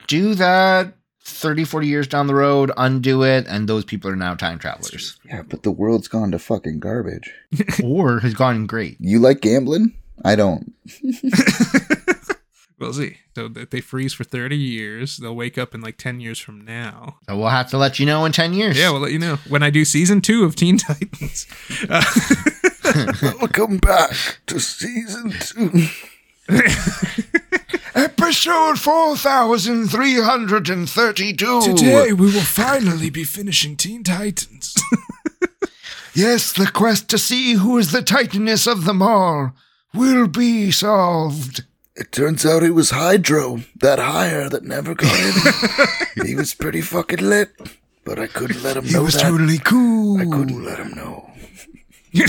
Do that 30, 40 years down the road, undo it, and those people are now time travelers. Yeah, but the world's gone to fucking garbage. or has gone great. You like gambling? I don't. We'll see. So that they freeze for 30 years. They'll wake up in like 10 years from now. So we'll have to let you know in 10 years. Yeah, we'll let you know when I do season two of Teen Titans. Uh, Welcome back to season two. Episode 4332. today we will finally be finishing Teen Titans. Yes, the quest to see who is the titaness of them all will be solved. It turns out it was Hydro, that hire that never got in. he was pretty fucking lit, but I couldn't let him He know He was that. totally cool. I couldn't let him know.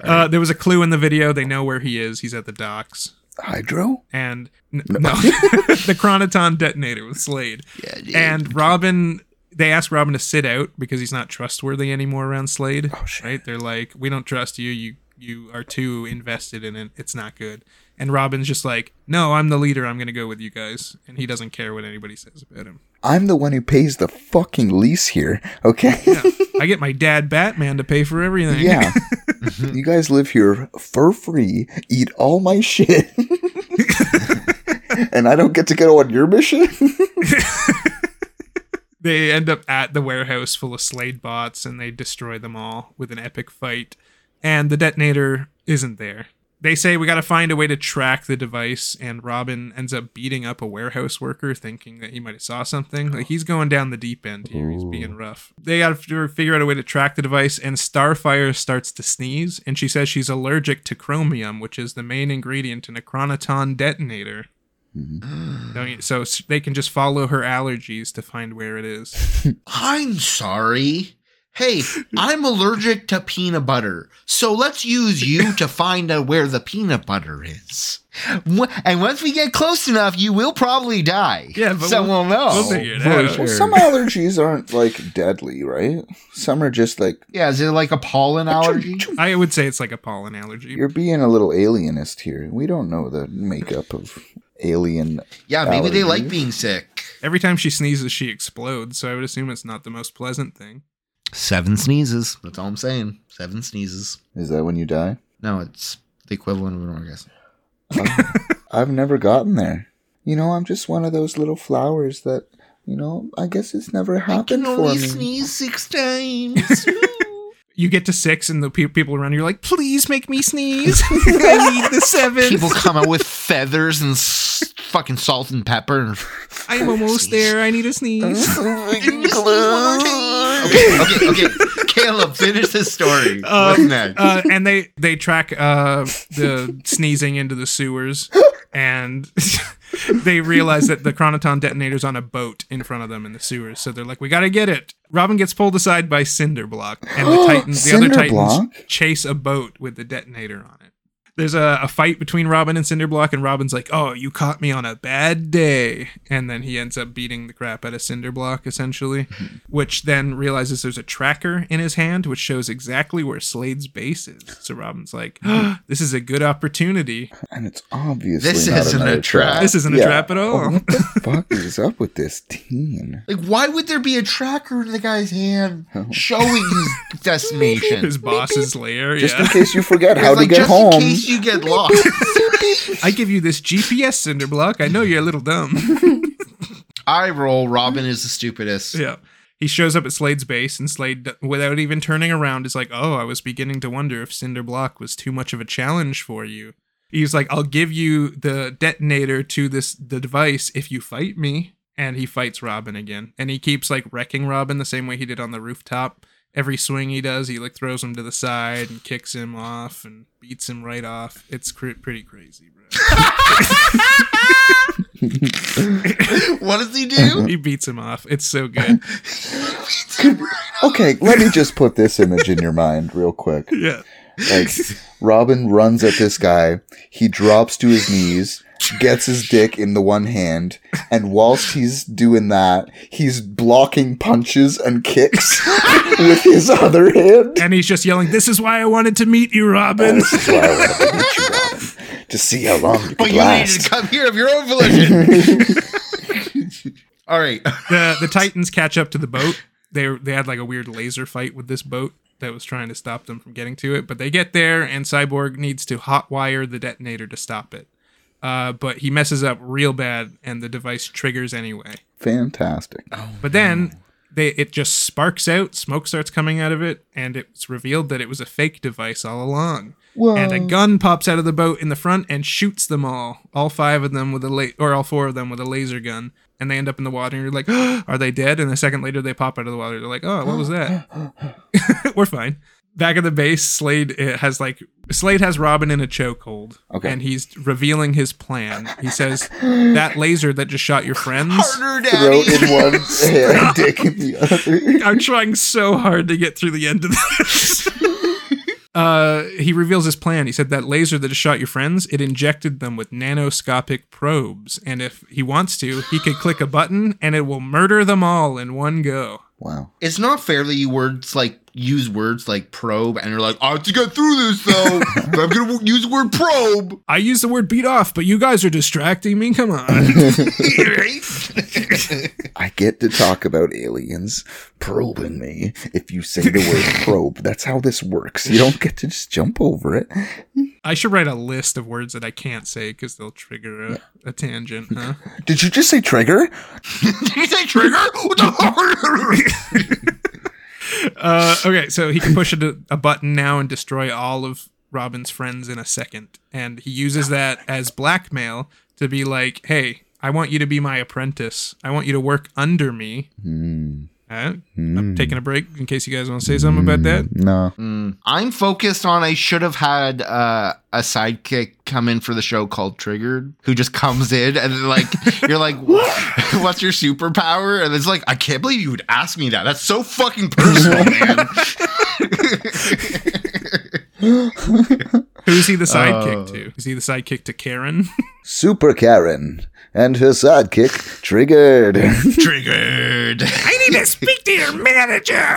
uh, there was a clue in the video. They know where he is. He's at the docks. Hydro? And n- no, the Chronoton detonator with Slade. Yeah, dude. And Robin, they ask Robin to sit out because he's not trustworthy anymore around Slade. Oh, shit. Right? They're like, we don't trust you. You you are too invested in it. It's not good. And Robin's just like, no, I'm the leader. I'm gonna go with you guys. And he doesn't care what anybody says about him. I'm the one who pays the fucking lease here, okay? Yeah. I get my dad Batman to pay for everything. Yeah. you guys live here for free, eat all my shit, and I don't get to go on your mission? they end up at the warehouse full of Slade bots and they destroy them all with an epic fight. And the detonator isn't there. They say we got to find a way to track the device, and Robin ends up beating up a warehouse worker, thinking that he might have saw something. Like he's going down the deep end here. He's being rough. They got to figure out a way to track the device, and Starfire starts to sneeze, and she says she's allergic to chromium, which is the main ingredient in a chronoton detonator. Mm-hmm. Don't you- So they can just follow her allergies to find where it is. I'm sorry. Hey, I'm allergic to peanut butter. So let's use you to find out where the peanut butter is. And once we get close enough, you will probably die. Yeah, but so we'll- we'll, know. we'll figure it out. Well, some allergies aren't like deadly, right? Some are just like Yeah, is it like a pollen allergy? I would say it's like a pollen allergy. you're being a little alienist here. We don't know the makeup of alien. Yeah, maybe they like being sick. Every time she sneezes, she explodes. So I would assume it's not the most pleasant thing. Seven sneezes. That's all I'm saying. Seven sneezes. Is that when you die? No, it's the equivalent of an orgasm. I've never gotten there. You know, I'm just one of those little flowers that, you know, I guess it's never happened for me. I can only sneeze six times. You get to six, and the pe- people around you are like, "Please make me sneeze. I need the seventh. People come out with feathers and s- fucking salt and pepper. I'm almost there. I need a sneeze." Okay, okay, okay. Caleb, finish this story. What's next? uh, and they they track uh, the sneezing into the sewers, and they realize that the chronoton detonator's on a boat in front of them in the sewers. So they're like, "We got to get it." Robin gets pulled aside by Cinderblock, and the Titans, the other Titans, Cinderblock? chase a boat with the detonator on it. There's a, a fight between Robin and Cinderblock, and Robin's like, "Oh, you caught me on a bad day," and then he ends up beating the crap out of Cinderblock, essentially, mm-hmm. which then realizes there's a tracker in his hand, which shows exactly where Slade's base is. So Robin's like, "This is a good opportunity. And it's obviously This not isn't a another trap. This isn't a trap at oh, all." Oh, what the fuck is up with this team? Like, why would there be a tracker in the guy's hand oh. showing his destination? His boss's lair. Just yeah. in case you forget how to like, get just home. In you get lost. I give you this GPS Cinderblock. I know you're a little dumb. I roll. Robin is the stupidest. Yeah. He shows up at Slade's base, and Slade, without even turning around, is like, Oh, I was beginning to wonder if Cinder Block was too much of a challenge for you. He's like, I'll give you the detonator to this the device if you fight me. And he fights Robin again. And he keeps like wrecking Robin the same way he did on the rooftop. Every swing he does, he like throws him to the side and kicks him off and beats him right off. It's cr- pretty crazy, bro. What does he do? he beats him off. It's so good. Okay, let me just put this image in your mind real quick. Yeah. Like, Robin runs at this guy. He drops to his knees, gets his dick in the one hand, and whilst he's doing that, he's blocking punches and kicks with his other hand. And he's just yelling, This is why I wanted to meet you, Robin. This is why I wanted to meet you, Robin, to see how long you But could you needed to come here of your own volition. All right. the the Titans catch up to the boat. They they had like a weird laser fight with this boat that was trying to stop them from getting to it. But they get there, and Cyborg needs to hotwire the detonator to stop it. Uh, but he messes up real bad, and the device triggers anyway. Fantastic. But then they it just sparks out, smoke starts coming out of it, and it's revealed that it was a fake device all along. And a gun pops out of the boat in the front and shoots them all, all five of them with a la- or all four of them with a laser gun, and they end up in the water. And you're like, are they dead? And a second later, they pop out of the water. They're like, oh, what was that? We're fine. Back at the base, Slade uh, has like Slade has Robin in a chokehold, Okay. and he's revealing his plan. He says that laser that just shot your friends. Harder, Throat daddy. in one hand, dick in the other. I'm trying so hard to get through the end of this. uh, he reveals his plan. He said that laser that just shot your friends, it injected them with nanoscopic probes, and if he wants to, he could click a button and it will murder them all in one go. Wow. It's not fair that you words like use words like probe and you're like, I have to get through this though. but I'm gonna use the word probe. I use the word beat off, but you guys are distracting me. Come on. I get to talk about aliens probing me if you say the word probe. That's how this works. You don't get to just jump over it. I should write a list of words that I can't say because they'll trigger a, a tangent, huh? Did you just say trigger? Did you say trigger? What the Uh, okay, so he can push a, a button now and destroy all of Robin's friends in a second. And he uses that as blackmail to be like, hey, I want you to be my apprentice. I want you to work under me. Uh, I'm taking a break in case you guys want to say something about that. No. I'm focused on I should have had uh, a sidekick come in for the show called Triggered, who just comes in and like you're like, "What's your superpower?" And it's like, I can't believe you would ask me that. That's so fucking personal, man. Who's he the sidekick to? Is he the sidekick to Karen? Super Karen and her sidekick triggered. Triggered. I need to speak to your manager.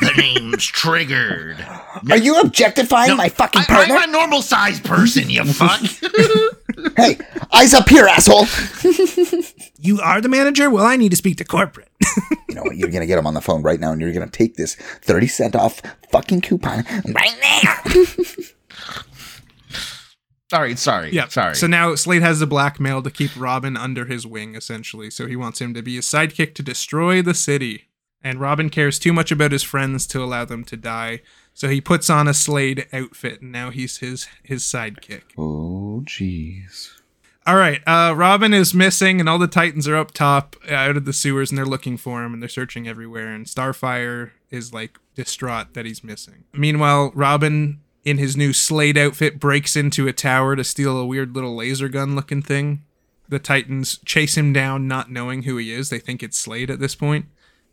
The name's Triggered. Are you objectifying my fucking I, partner? I'm a normal sized person. You fuck. hey, eyes up here, asshole. you are the manager? Well, I need to speak to corporate. You know what? You're gonna get him on the phone right now, and you're gonna take this thirty cent off fucking coupon right now. All right, sorry. Yeah, sorry. So now Slade has the blackmail to keep Robin under his wing, essentially. So he wants him to be his sidekick to destroy the city. And Robin cares too much about his friends to allow them to die. So he puts on a Slade outfit, and now he's his his sidekick. Oh, jeez. All right, uh, Robin is missing, and all the Titans are up top, uh, out of the sewers, and they're looking for him, and they're searching everywhere. And Starfire is like distraught that he's missing. Meanwhile, Robin, in his new Slade outfit, breaks into a tower to steal a weird little laser gun looking thing. The Titans chase him down, not knowing who he is. They think it's Slade at this point.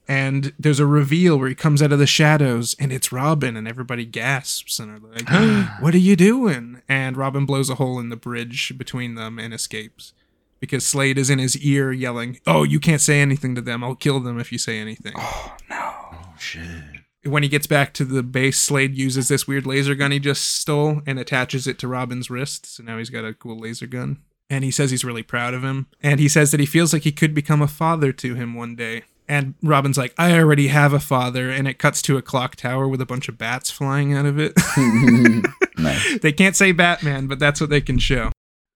And there's a reveal where he comes out of the shadows and it's Robin, and everybody gasps and are like, What are you doing? And Robin blows a hole in the bridge between them and escapes because Slade is in his ear yelling, Oh, you can't say anything to them. I'll kill them if you say anything. Oh, oh shit. When he gets back to the base, Slade uses this weird laser gun he just stole and attaches it to Robin's wrist. So now he's got a cool laser gun. And he says he's really proud of him. And he says that he feels like he could become a father to him one day. And Robin's like, I already have a father. And it cuts to a clock tower with a bunch of bats flying out of it. nice. they can't say Batman, but that's what they can show.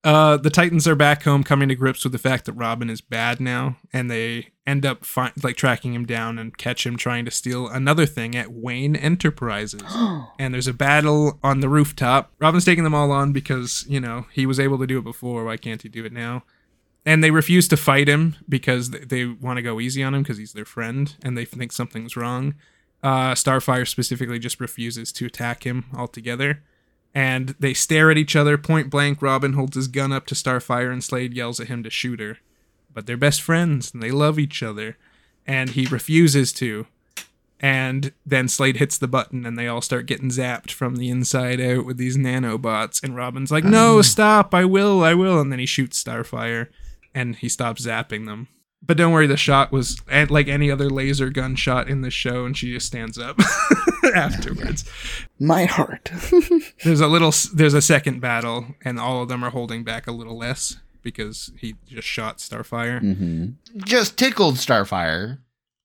Uh, the Titans are back home, coming to grips with the fact that Robin is bad now, and they end up fi- like tracking him down and catch him trying to steal another thing at Wayne Enterprises. and there's a battle on the rooftop. Robin's taking them all on because you know he was able to do it before. Why can't he do it now? And they refuse to fight him because th- they want to go easy on him because he's their friend and they think something's wrong. Uh, Starfire specifically just refuses to attack him altogether and they stare at each other point blank. Robin holds his gun up to Starfire, and Slade yells at him to shoot her. But they're best friends and they love each other, and he refuses to. And then Slade hits the button, and they all start getting zapped from the inside out with these nanobots. And Robin's like, "No, mm. stop! I will, I will!" And then he shoots Starfire, and he stops zapping them. But don't worry, the shot was and like any other laser gun shot in the show, and she just stands up afterwards My heart. there's a little there's a second battle and all of them are holding back a little less because he just shot starfire hmm Just tickled Starfire.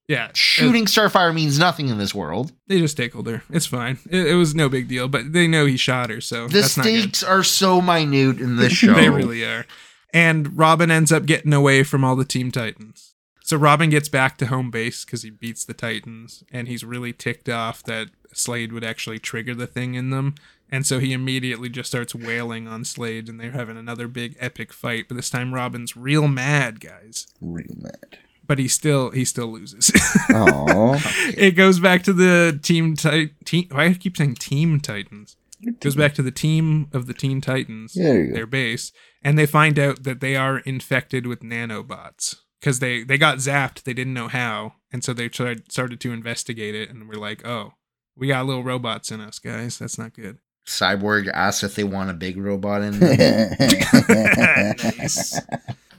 yeah Shooting Starfire means nothing in this world. they just tickled her it's fine it, it was no big deal but they know he shot her so The that's not good stakes are so minute in this show. they really are and robin ends up getting away from all the team titans so robin gets back to home base because he beats the titans and he's really ticked off that slade would actually trigger the thing in them and so he immediately just starts wailing on slade and they're having another big epic fight but this time robin's real mad guys Real mad. but he still he still loses. Oh, it goes back to the team ti- team. Why do I keep saying team Titans? It goes back to the team of the Teen Titans, There you go. their base, and they find out that they are infected with nanobots because they they got zapped. They didn't know how, and so they tried, started to investigate it, and we're like, oh, we got little robots in us, guys. That's not good. Cyborg asks if they want a big robot in there. nice.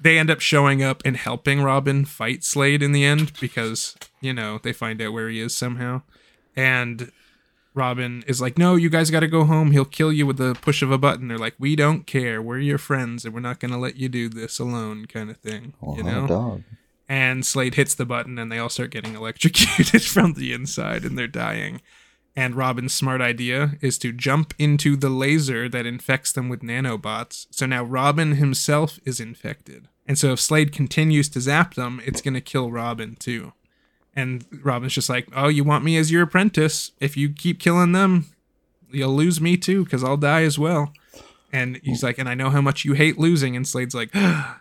They end up showing up and helping Robin fight Slade in the end because, you know, they find out where he is somehow. And Robin is like, No, you guys got to go home. He'll kill you with the push of a button. They're like, We don't care. We're your friends and we're not going to let you do this alone, kind of thing. well, you know? dog. and Slade hits the button and they all start getting electrocuted from the inside and they're dying. And Robin's smart idea is to jump into the laser that infects them with nanobots. So now Robin himself is infected. And so if Slade continues to zap them, it's going to kill Robin too. And Robin's just like, "Oh, you want me as your apprentice? If you keep killing them, you'll lose me too cuz I'll die as well." And he's like, "And I know how much you hate losing." And Slade's like, Yeah,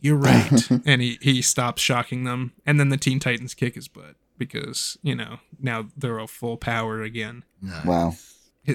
you're right. and he, he stops shocking them. And then the Teen Titans kick his butt because, you know, now they're all full power again. Wow.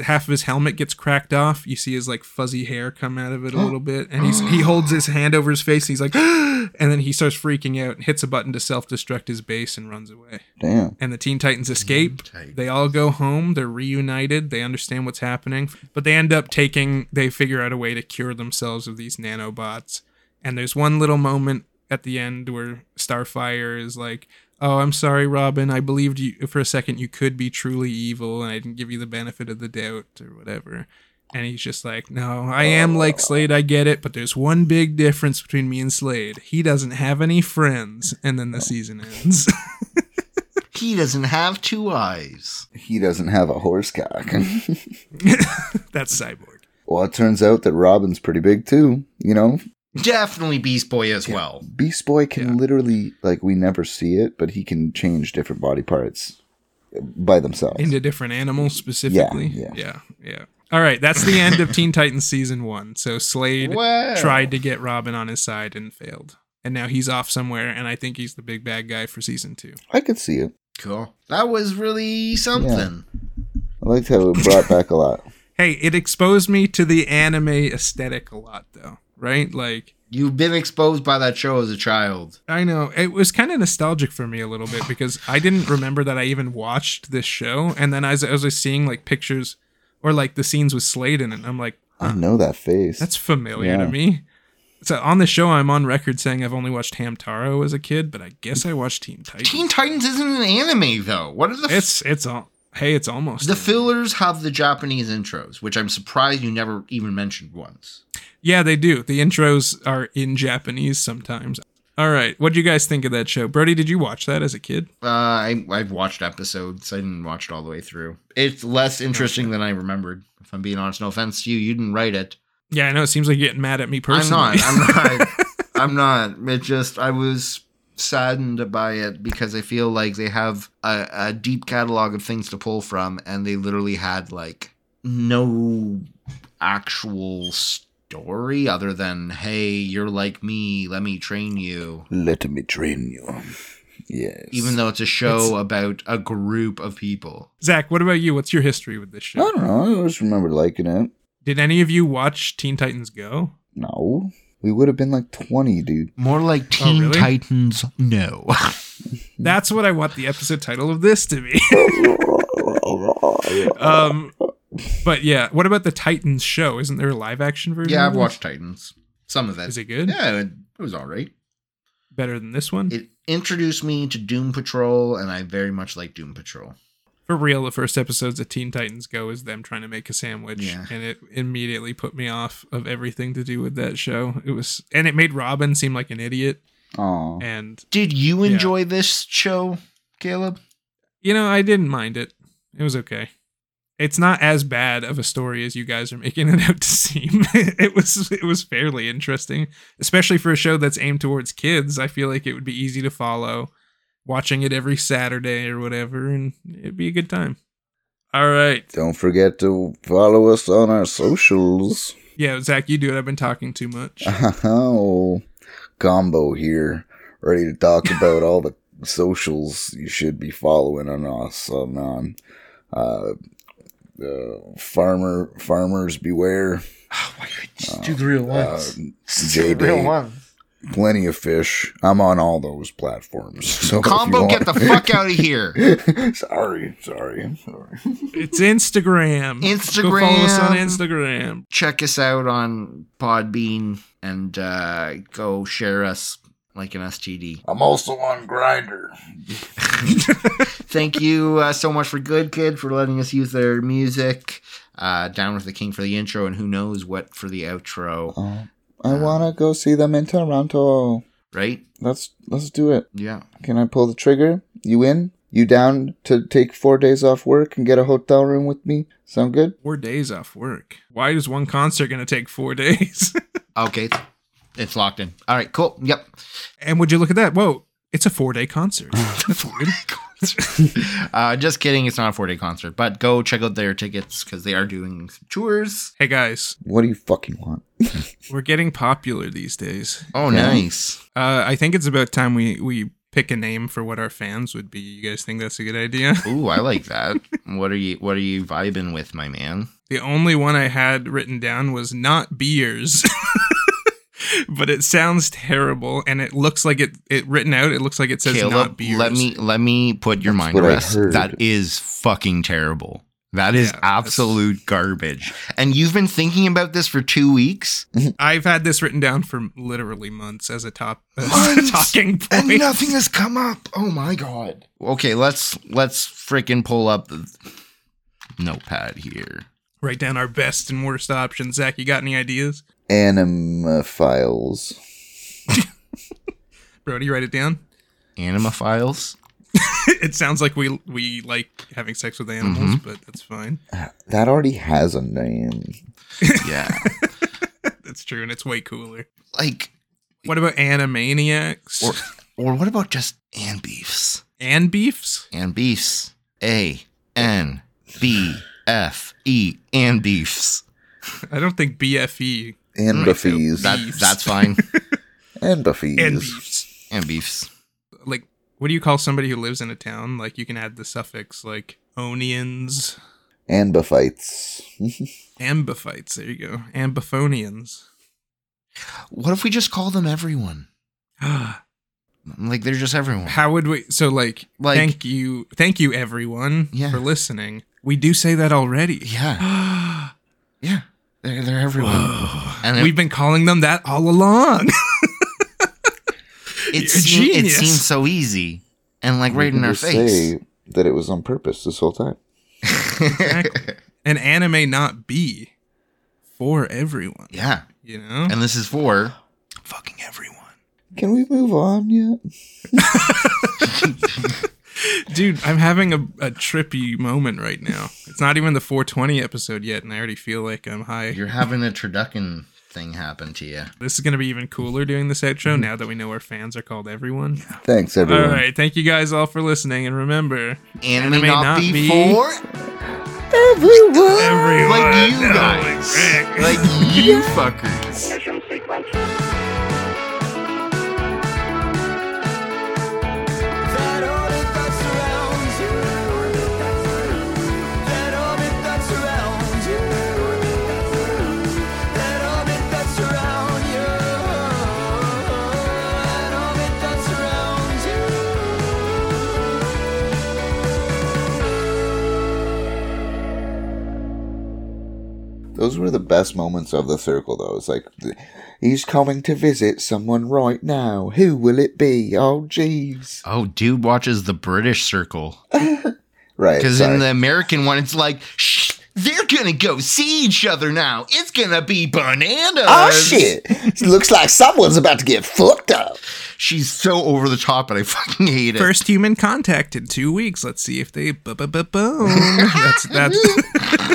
Half of his helmet gets cracked off. You see his like fuzzy hair come out of it a little bit. And he's he holds his hand over his face. And he's like, and then he starts freaking out and hits a button to self destruct his base and runs away. Damn. And the Teen Titans escape. Titans. They all go home. They're reunited. They understand what's happening. But they end up taking, they figure out a way to cure themselves of these nanobots. And there's one little moment at the end where Starfire is like, Oh, I'm sorry, Robin. I believed you for a second you could be truly evil, and I didn't give you the benefit of the doubt or whatever. And he's just like, No, I am like Slade, I get it, but there's one big difference between me and Slade. He doesn't have any friends. And then the season ends. He doesn't have two eyes. He doesn't have a horse cock. That's Cyborg. well, it turns out that Robin's pretty big too. You know, Definitely Beast Boy as well. Beast Boy can Yeah. literally, like, we never see it, but he can change different body parts by themselves. into different animals specifically. yeah. yeah, yeah. All right, that's the end of Teen Titans season one. So Slade Wow. tried to get Robin on his side and failed, and now he's off somewhere, and I think he's the big bad guy for season two. I could see it. Cool. That was really something. I liked how it brought back a lot. Hey, it exposed me to the anime aesthetic a lot, though. Right? Like You've been exposed by that show as a child. I know. It was kind of nostalgic for me a little bit because I didn't remember that I even watched this show. And then as, as I was seeing like pictures or like the scenes with Slade in it, I'm like, I know that face. that's familiar Yeah. to me. So on the show, I'm on record saying I've only watched Hamtaro as a kid, but I guess I watched Teen Titans. Teen Titans isn't an anime though. What are the f- It's it's all hey, it's almost the fillers have the Japanese intros, which I'm surprised you never even mentioned once. Yeah, they do. The intros are in Japanese sometimes. All right, what do you guys think of that show, Brody? Did you watch that as a kid? Uh, I I've watched episodes. I didn't watch it all the way through. It's less interesting than I remembered. If I'm being honest, no offense to you, you didn't write it. Yeah, I know. It seems like you're getting mad at me personally. I'm not. I'm not. I'm not. It just I was saddened by it because I feel like they have a, a deep catalog of things to pull from, and they literally had like no actual story other than hey, you're like me, let me train you. Let me train you. Yes. Even though it's a show about a group of people. Zach, what about you? What's your history with this show? I don't know. I just remember liking it. Did any of you watch Teen Titans Go? No, we would have been like twenty, dude. More like Oh, Teen really? Titans. No. That's what I want the episode title of this to be. um, but yeah, what about the Titans show? Isn't there a live action version? yeah, of I've watched Titans. Some of that. Is it good? Yeah, it, it was all right. Better than this one? It introduced me to Doom Patrol, and I very much like Doom Patrol. For real, the first episodes of Teen Titans Go is them trying to make a sandwich, Yeah. and it immediately put me off of everything to do with that show. It was, and it made Robin seem like an idiot. Oh, And Did you Yeah. enjoy this show, Caleb? you know, I didn't mind it. It was okay. It's not as bad of a story as you guys are making it out to seem. it was it was fairly interesting, especially for a show that's aimed towards kids. I feel like it would be easy to follow, watching it every Saturday or whatever, and it'd be a good time. All right, don't forget to follow us on our socials. yeah, Zach, you do it. I've been talking too much. Oh, combo here, ready to talk about all the socials you should be following on us on uh, uh, farmer farmers beware. Just do the real ones? Uh, JD, one. Plenty of fish. I'm on all those platforms. So Combo, want- get the fuck out of here. sorry, sorry, sorry. It's Instagram. Go follow us on Instagram. Instagram. Check us out on Podbean and uh, go share us like an STD. I'm also on Grindr. Thank you uh, so much for Good Kid for letting us use their music. Uh, Down with the King for the intro, and who knows what for the outro, Oh, I wanna go see them in Toronto. right? Let's let's do it. Yeah. Can I pull the trigger? You in? You down to take four days off work and get a hotel room with me? Sound good? Four days off work. Why is one concert going to take four days? Okay. It's locked in. All right, cool. Yep. and would you look at that? Whoa, it's a four day concert. That's weird. Uh, just kidding. It's not a four day concert, but go check out their tickets because they are doing some tours. Hey guys, What do you fucking want? we're getting popular these days. Oh, Yeah. nice. Uh, I think it's about time we we pick a name for what our fans would be. You guys think that's a good idea? Ooh, I like that. what are you What are you vibing with, my man? The only one I had written down was not beers. but it sounds terrible and it looks like it it written out it looks like it says not beers. let me let me put your That's mind what at rest. That is fucking terrible. That is Yeah, absolute garbage. And you've been thinking about this for two weeks. I've had this written down for literally months as a top as a Months! talking point. and nothing has come up. Oh my god. Okay, let's let's freaking pull up the notepad here. Write down our best and worst options. Zach, you got any ideas? Anima files. Brody, write it down. Anima files. it sounds like we we like having sex with animals, Mm-hmm. but that's fine. That already has a name. Yeah. That's true, and it's way cooler. like What about Animaniacs or or what about just and beefs? and beefs? And beefs. A N B F E and beefs. I don't think BFE And Right, Buffets. That Beefs. that's fine. and Buffets. and beefs. and beefs. Like, what do you call somebody who lives in a town? Like, you can add the suffix like onions, And Buffites. There you go, ambiphonians. What if we just call them everyone? Like they're just everyone. How would we? So like, Like- thank you, thank you everyone Yeah. for listening. We do say that already. Yeah. Yeah. They're, they're everyone. and We've been calling them that all along. it, You're it, a seem- it genius. seems so easy and like right can in our face. Say that it was on purpose this whole time. Exactly. An anime not be for everyone. yeah. You know. And this is for Fucking everyone. Can we move on yet? Dude, I'm having a, a trippy moment right now. It's not even the 420 episode yet, and I already feel like I'm high. you're having a turducken thing happen to you. This is going to be even cooler doing this outro mm-hmm. now that we know our fans are called everyone. Thanks, everyone. All right. Thank you guys all for listening. And remember, Anime, Anime not, not be, for Everyone! everyone. like you guys. Like you fuckers. Those were the best moments of the circle, though. It's like, he's coming to visit someone right now. Who will it be? Oh, jeez. Oh, dude watches the British Circle. Right. Because in the American one, it's like, shh, they're gonna go see each other now. It's gonna be bananas. Oh, shit. Looks like someone's about to get fucked up. She's so over the top, and I fucking hate it. First human contact in two weeks. Let's see if they boom. That's that's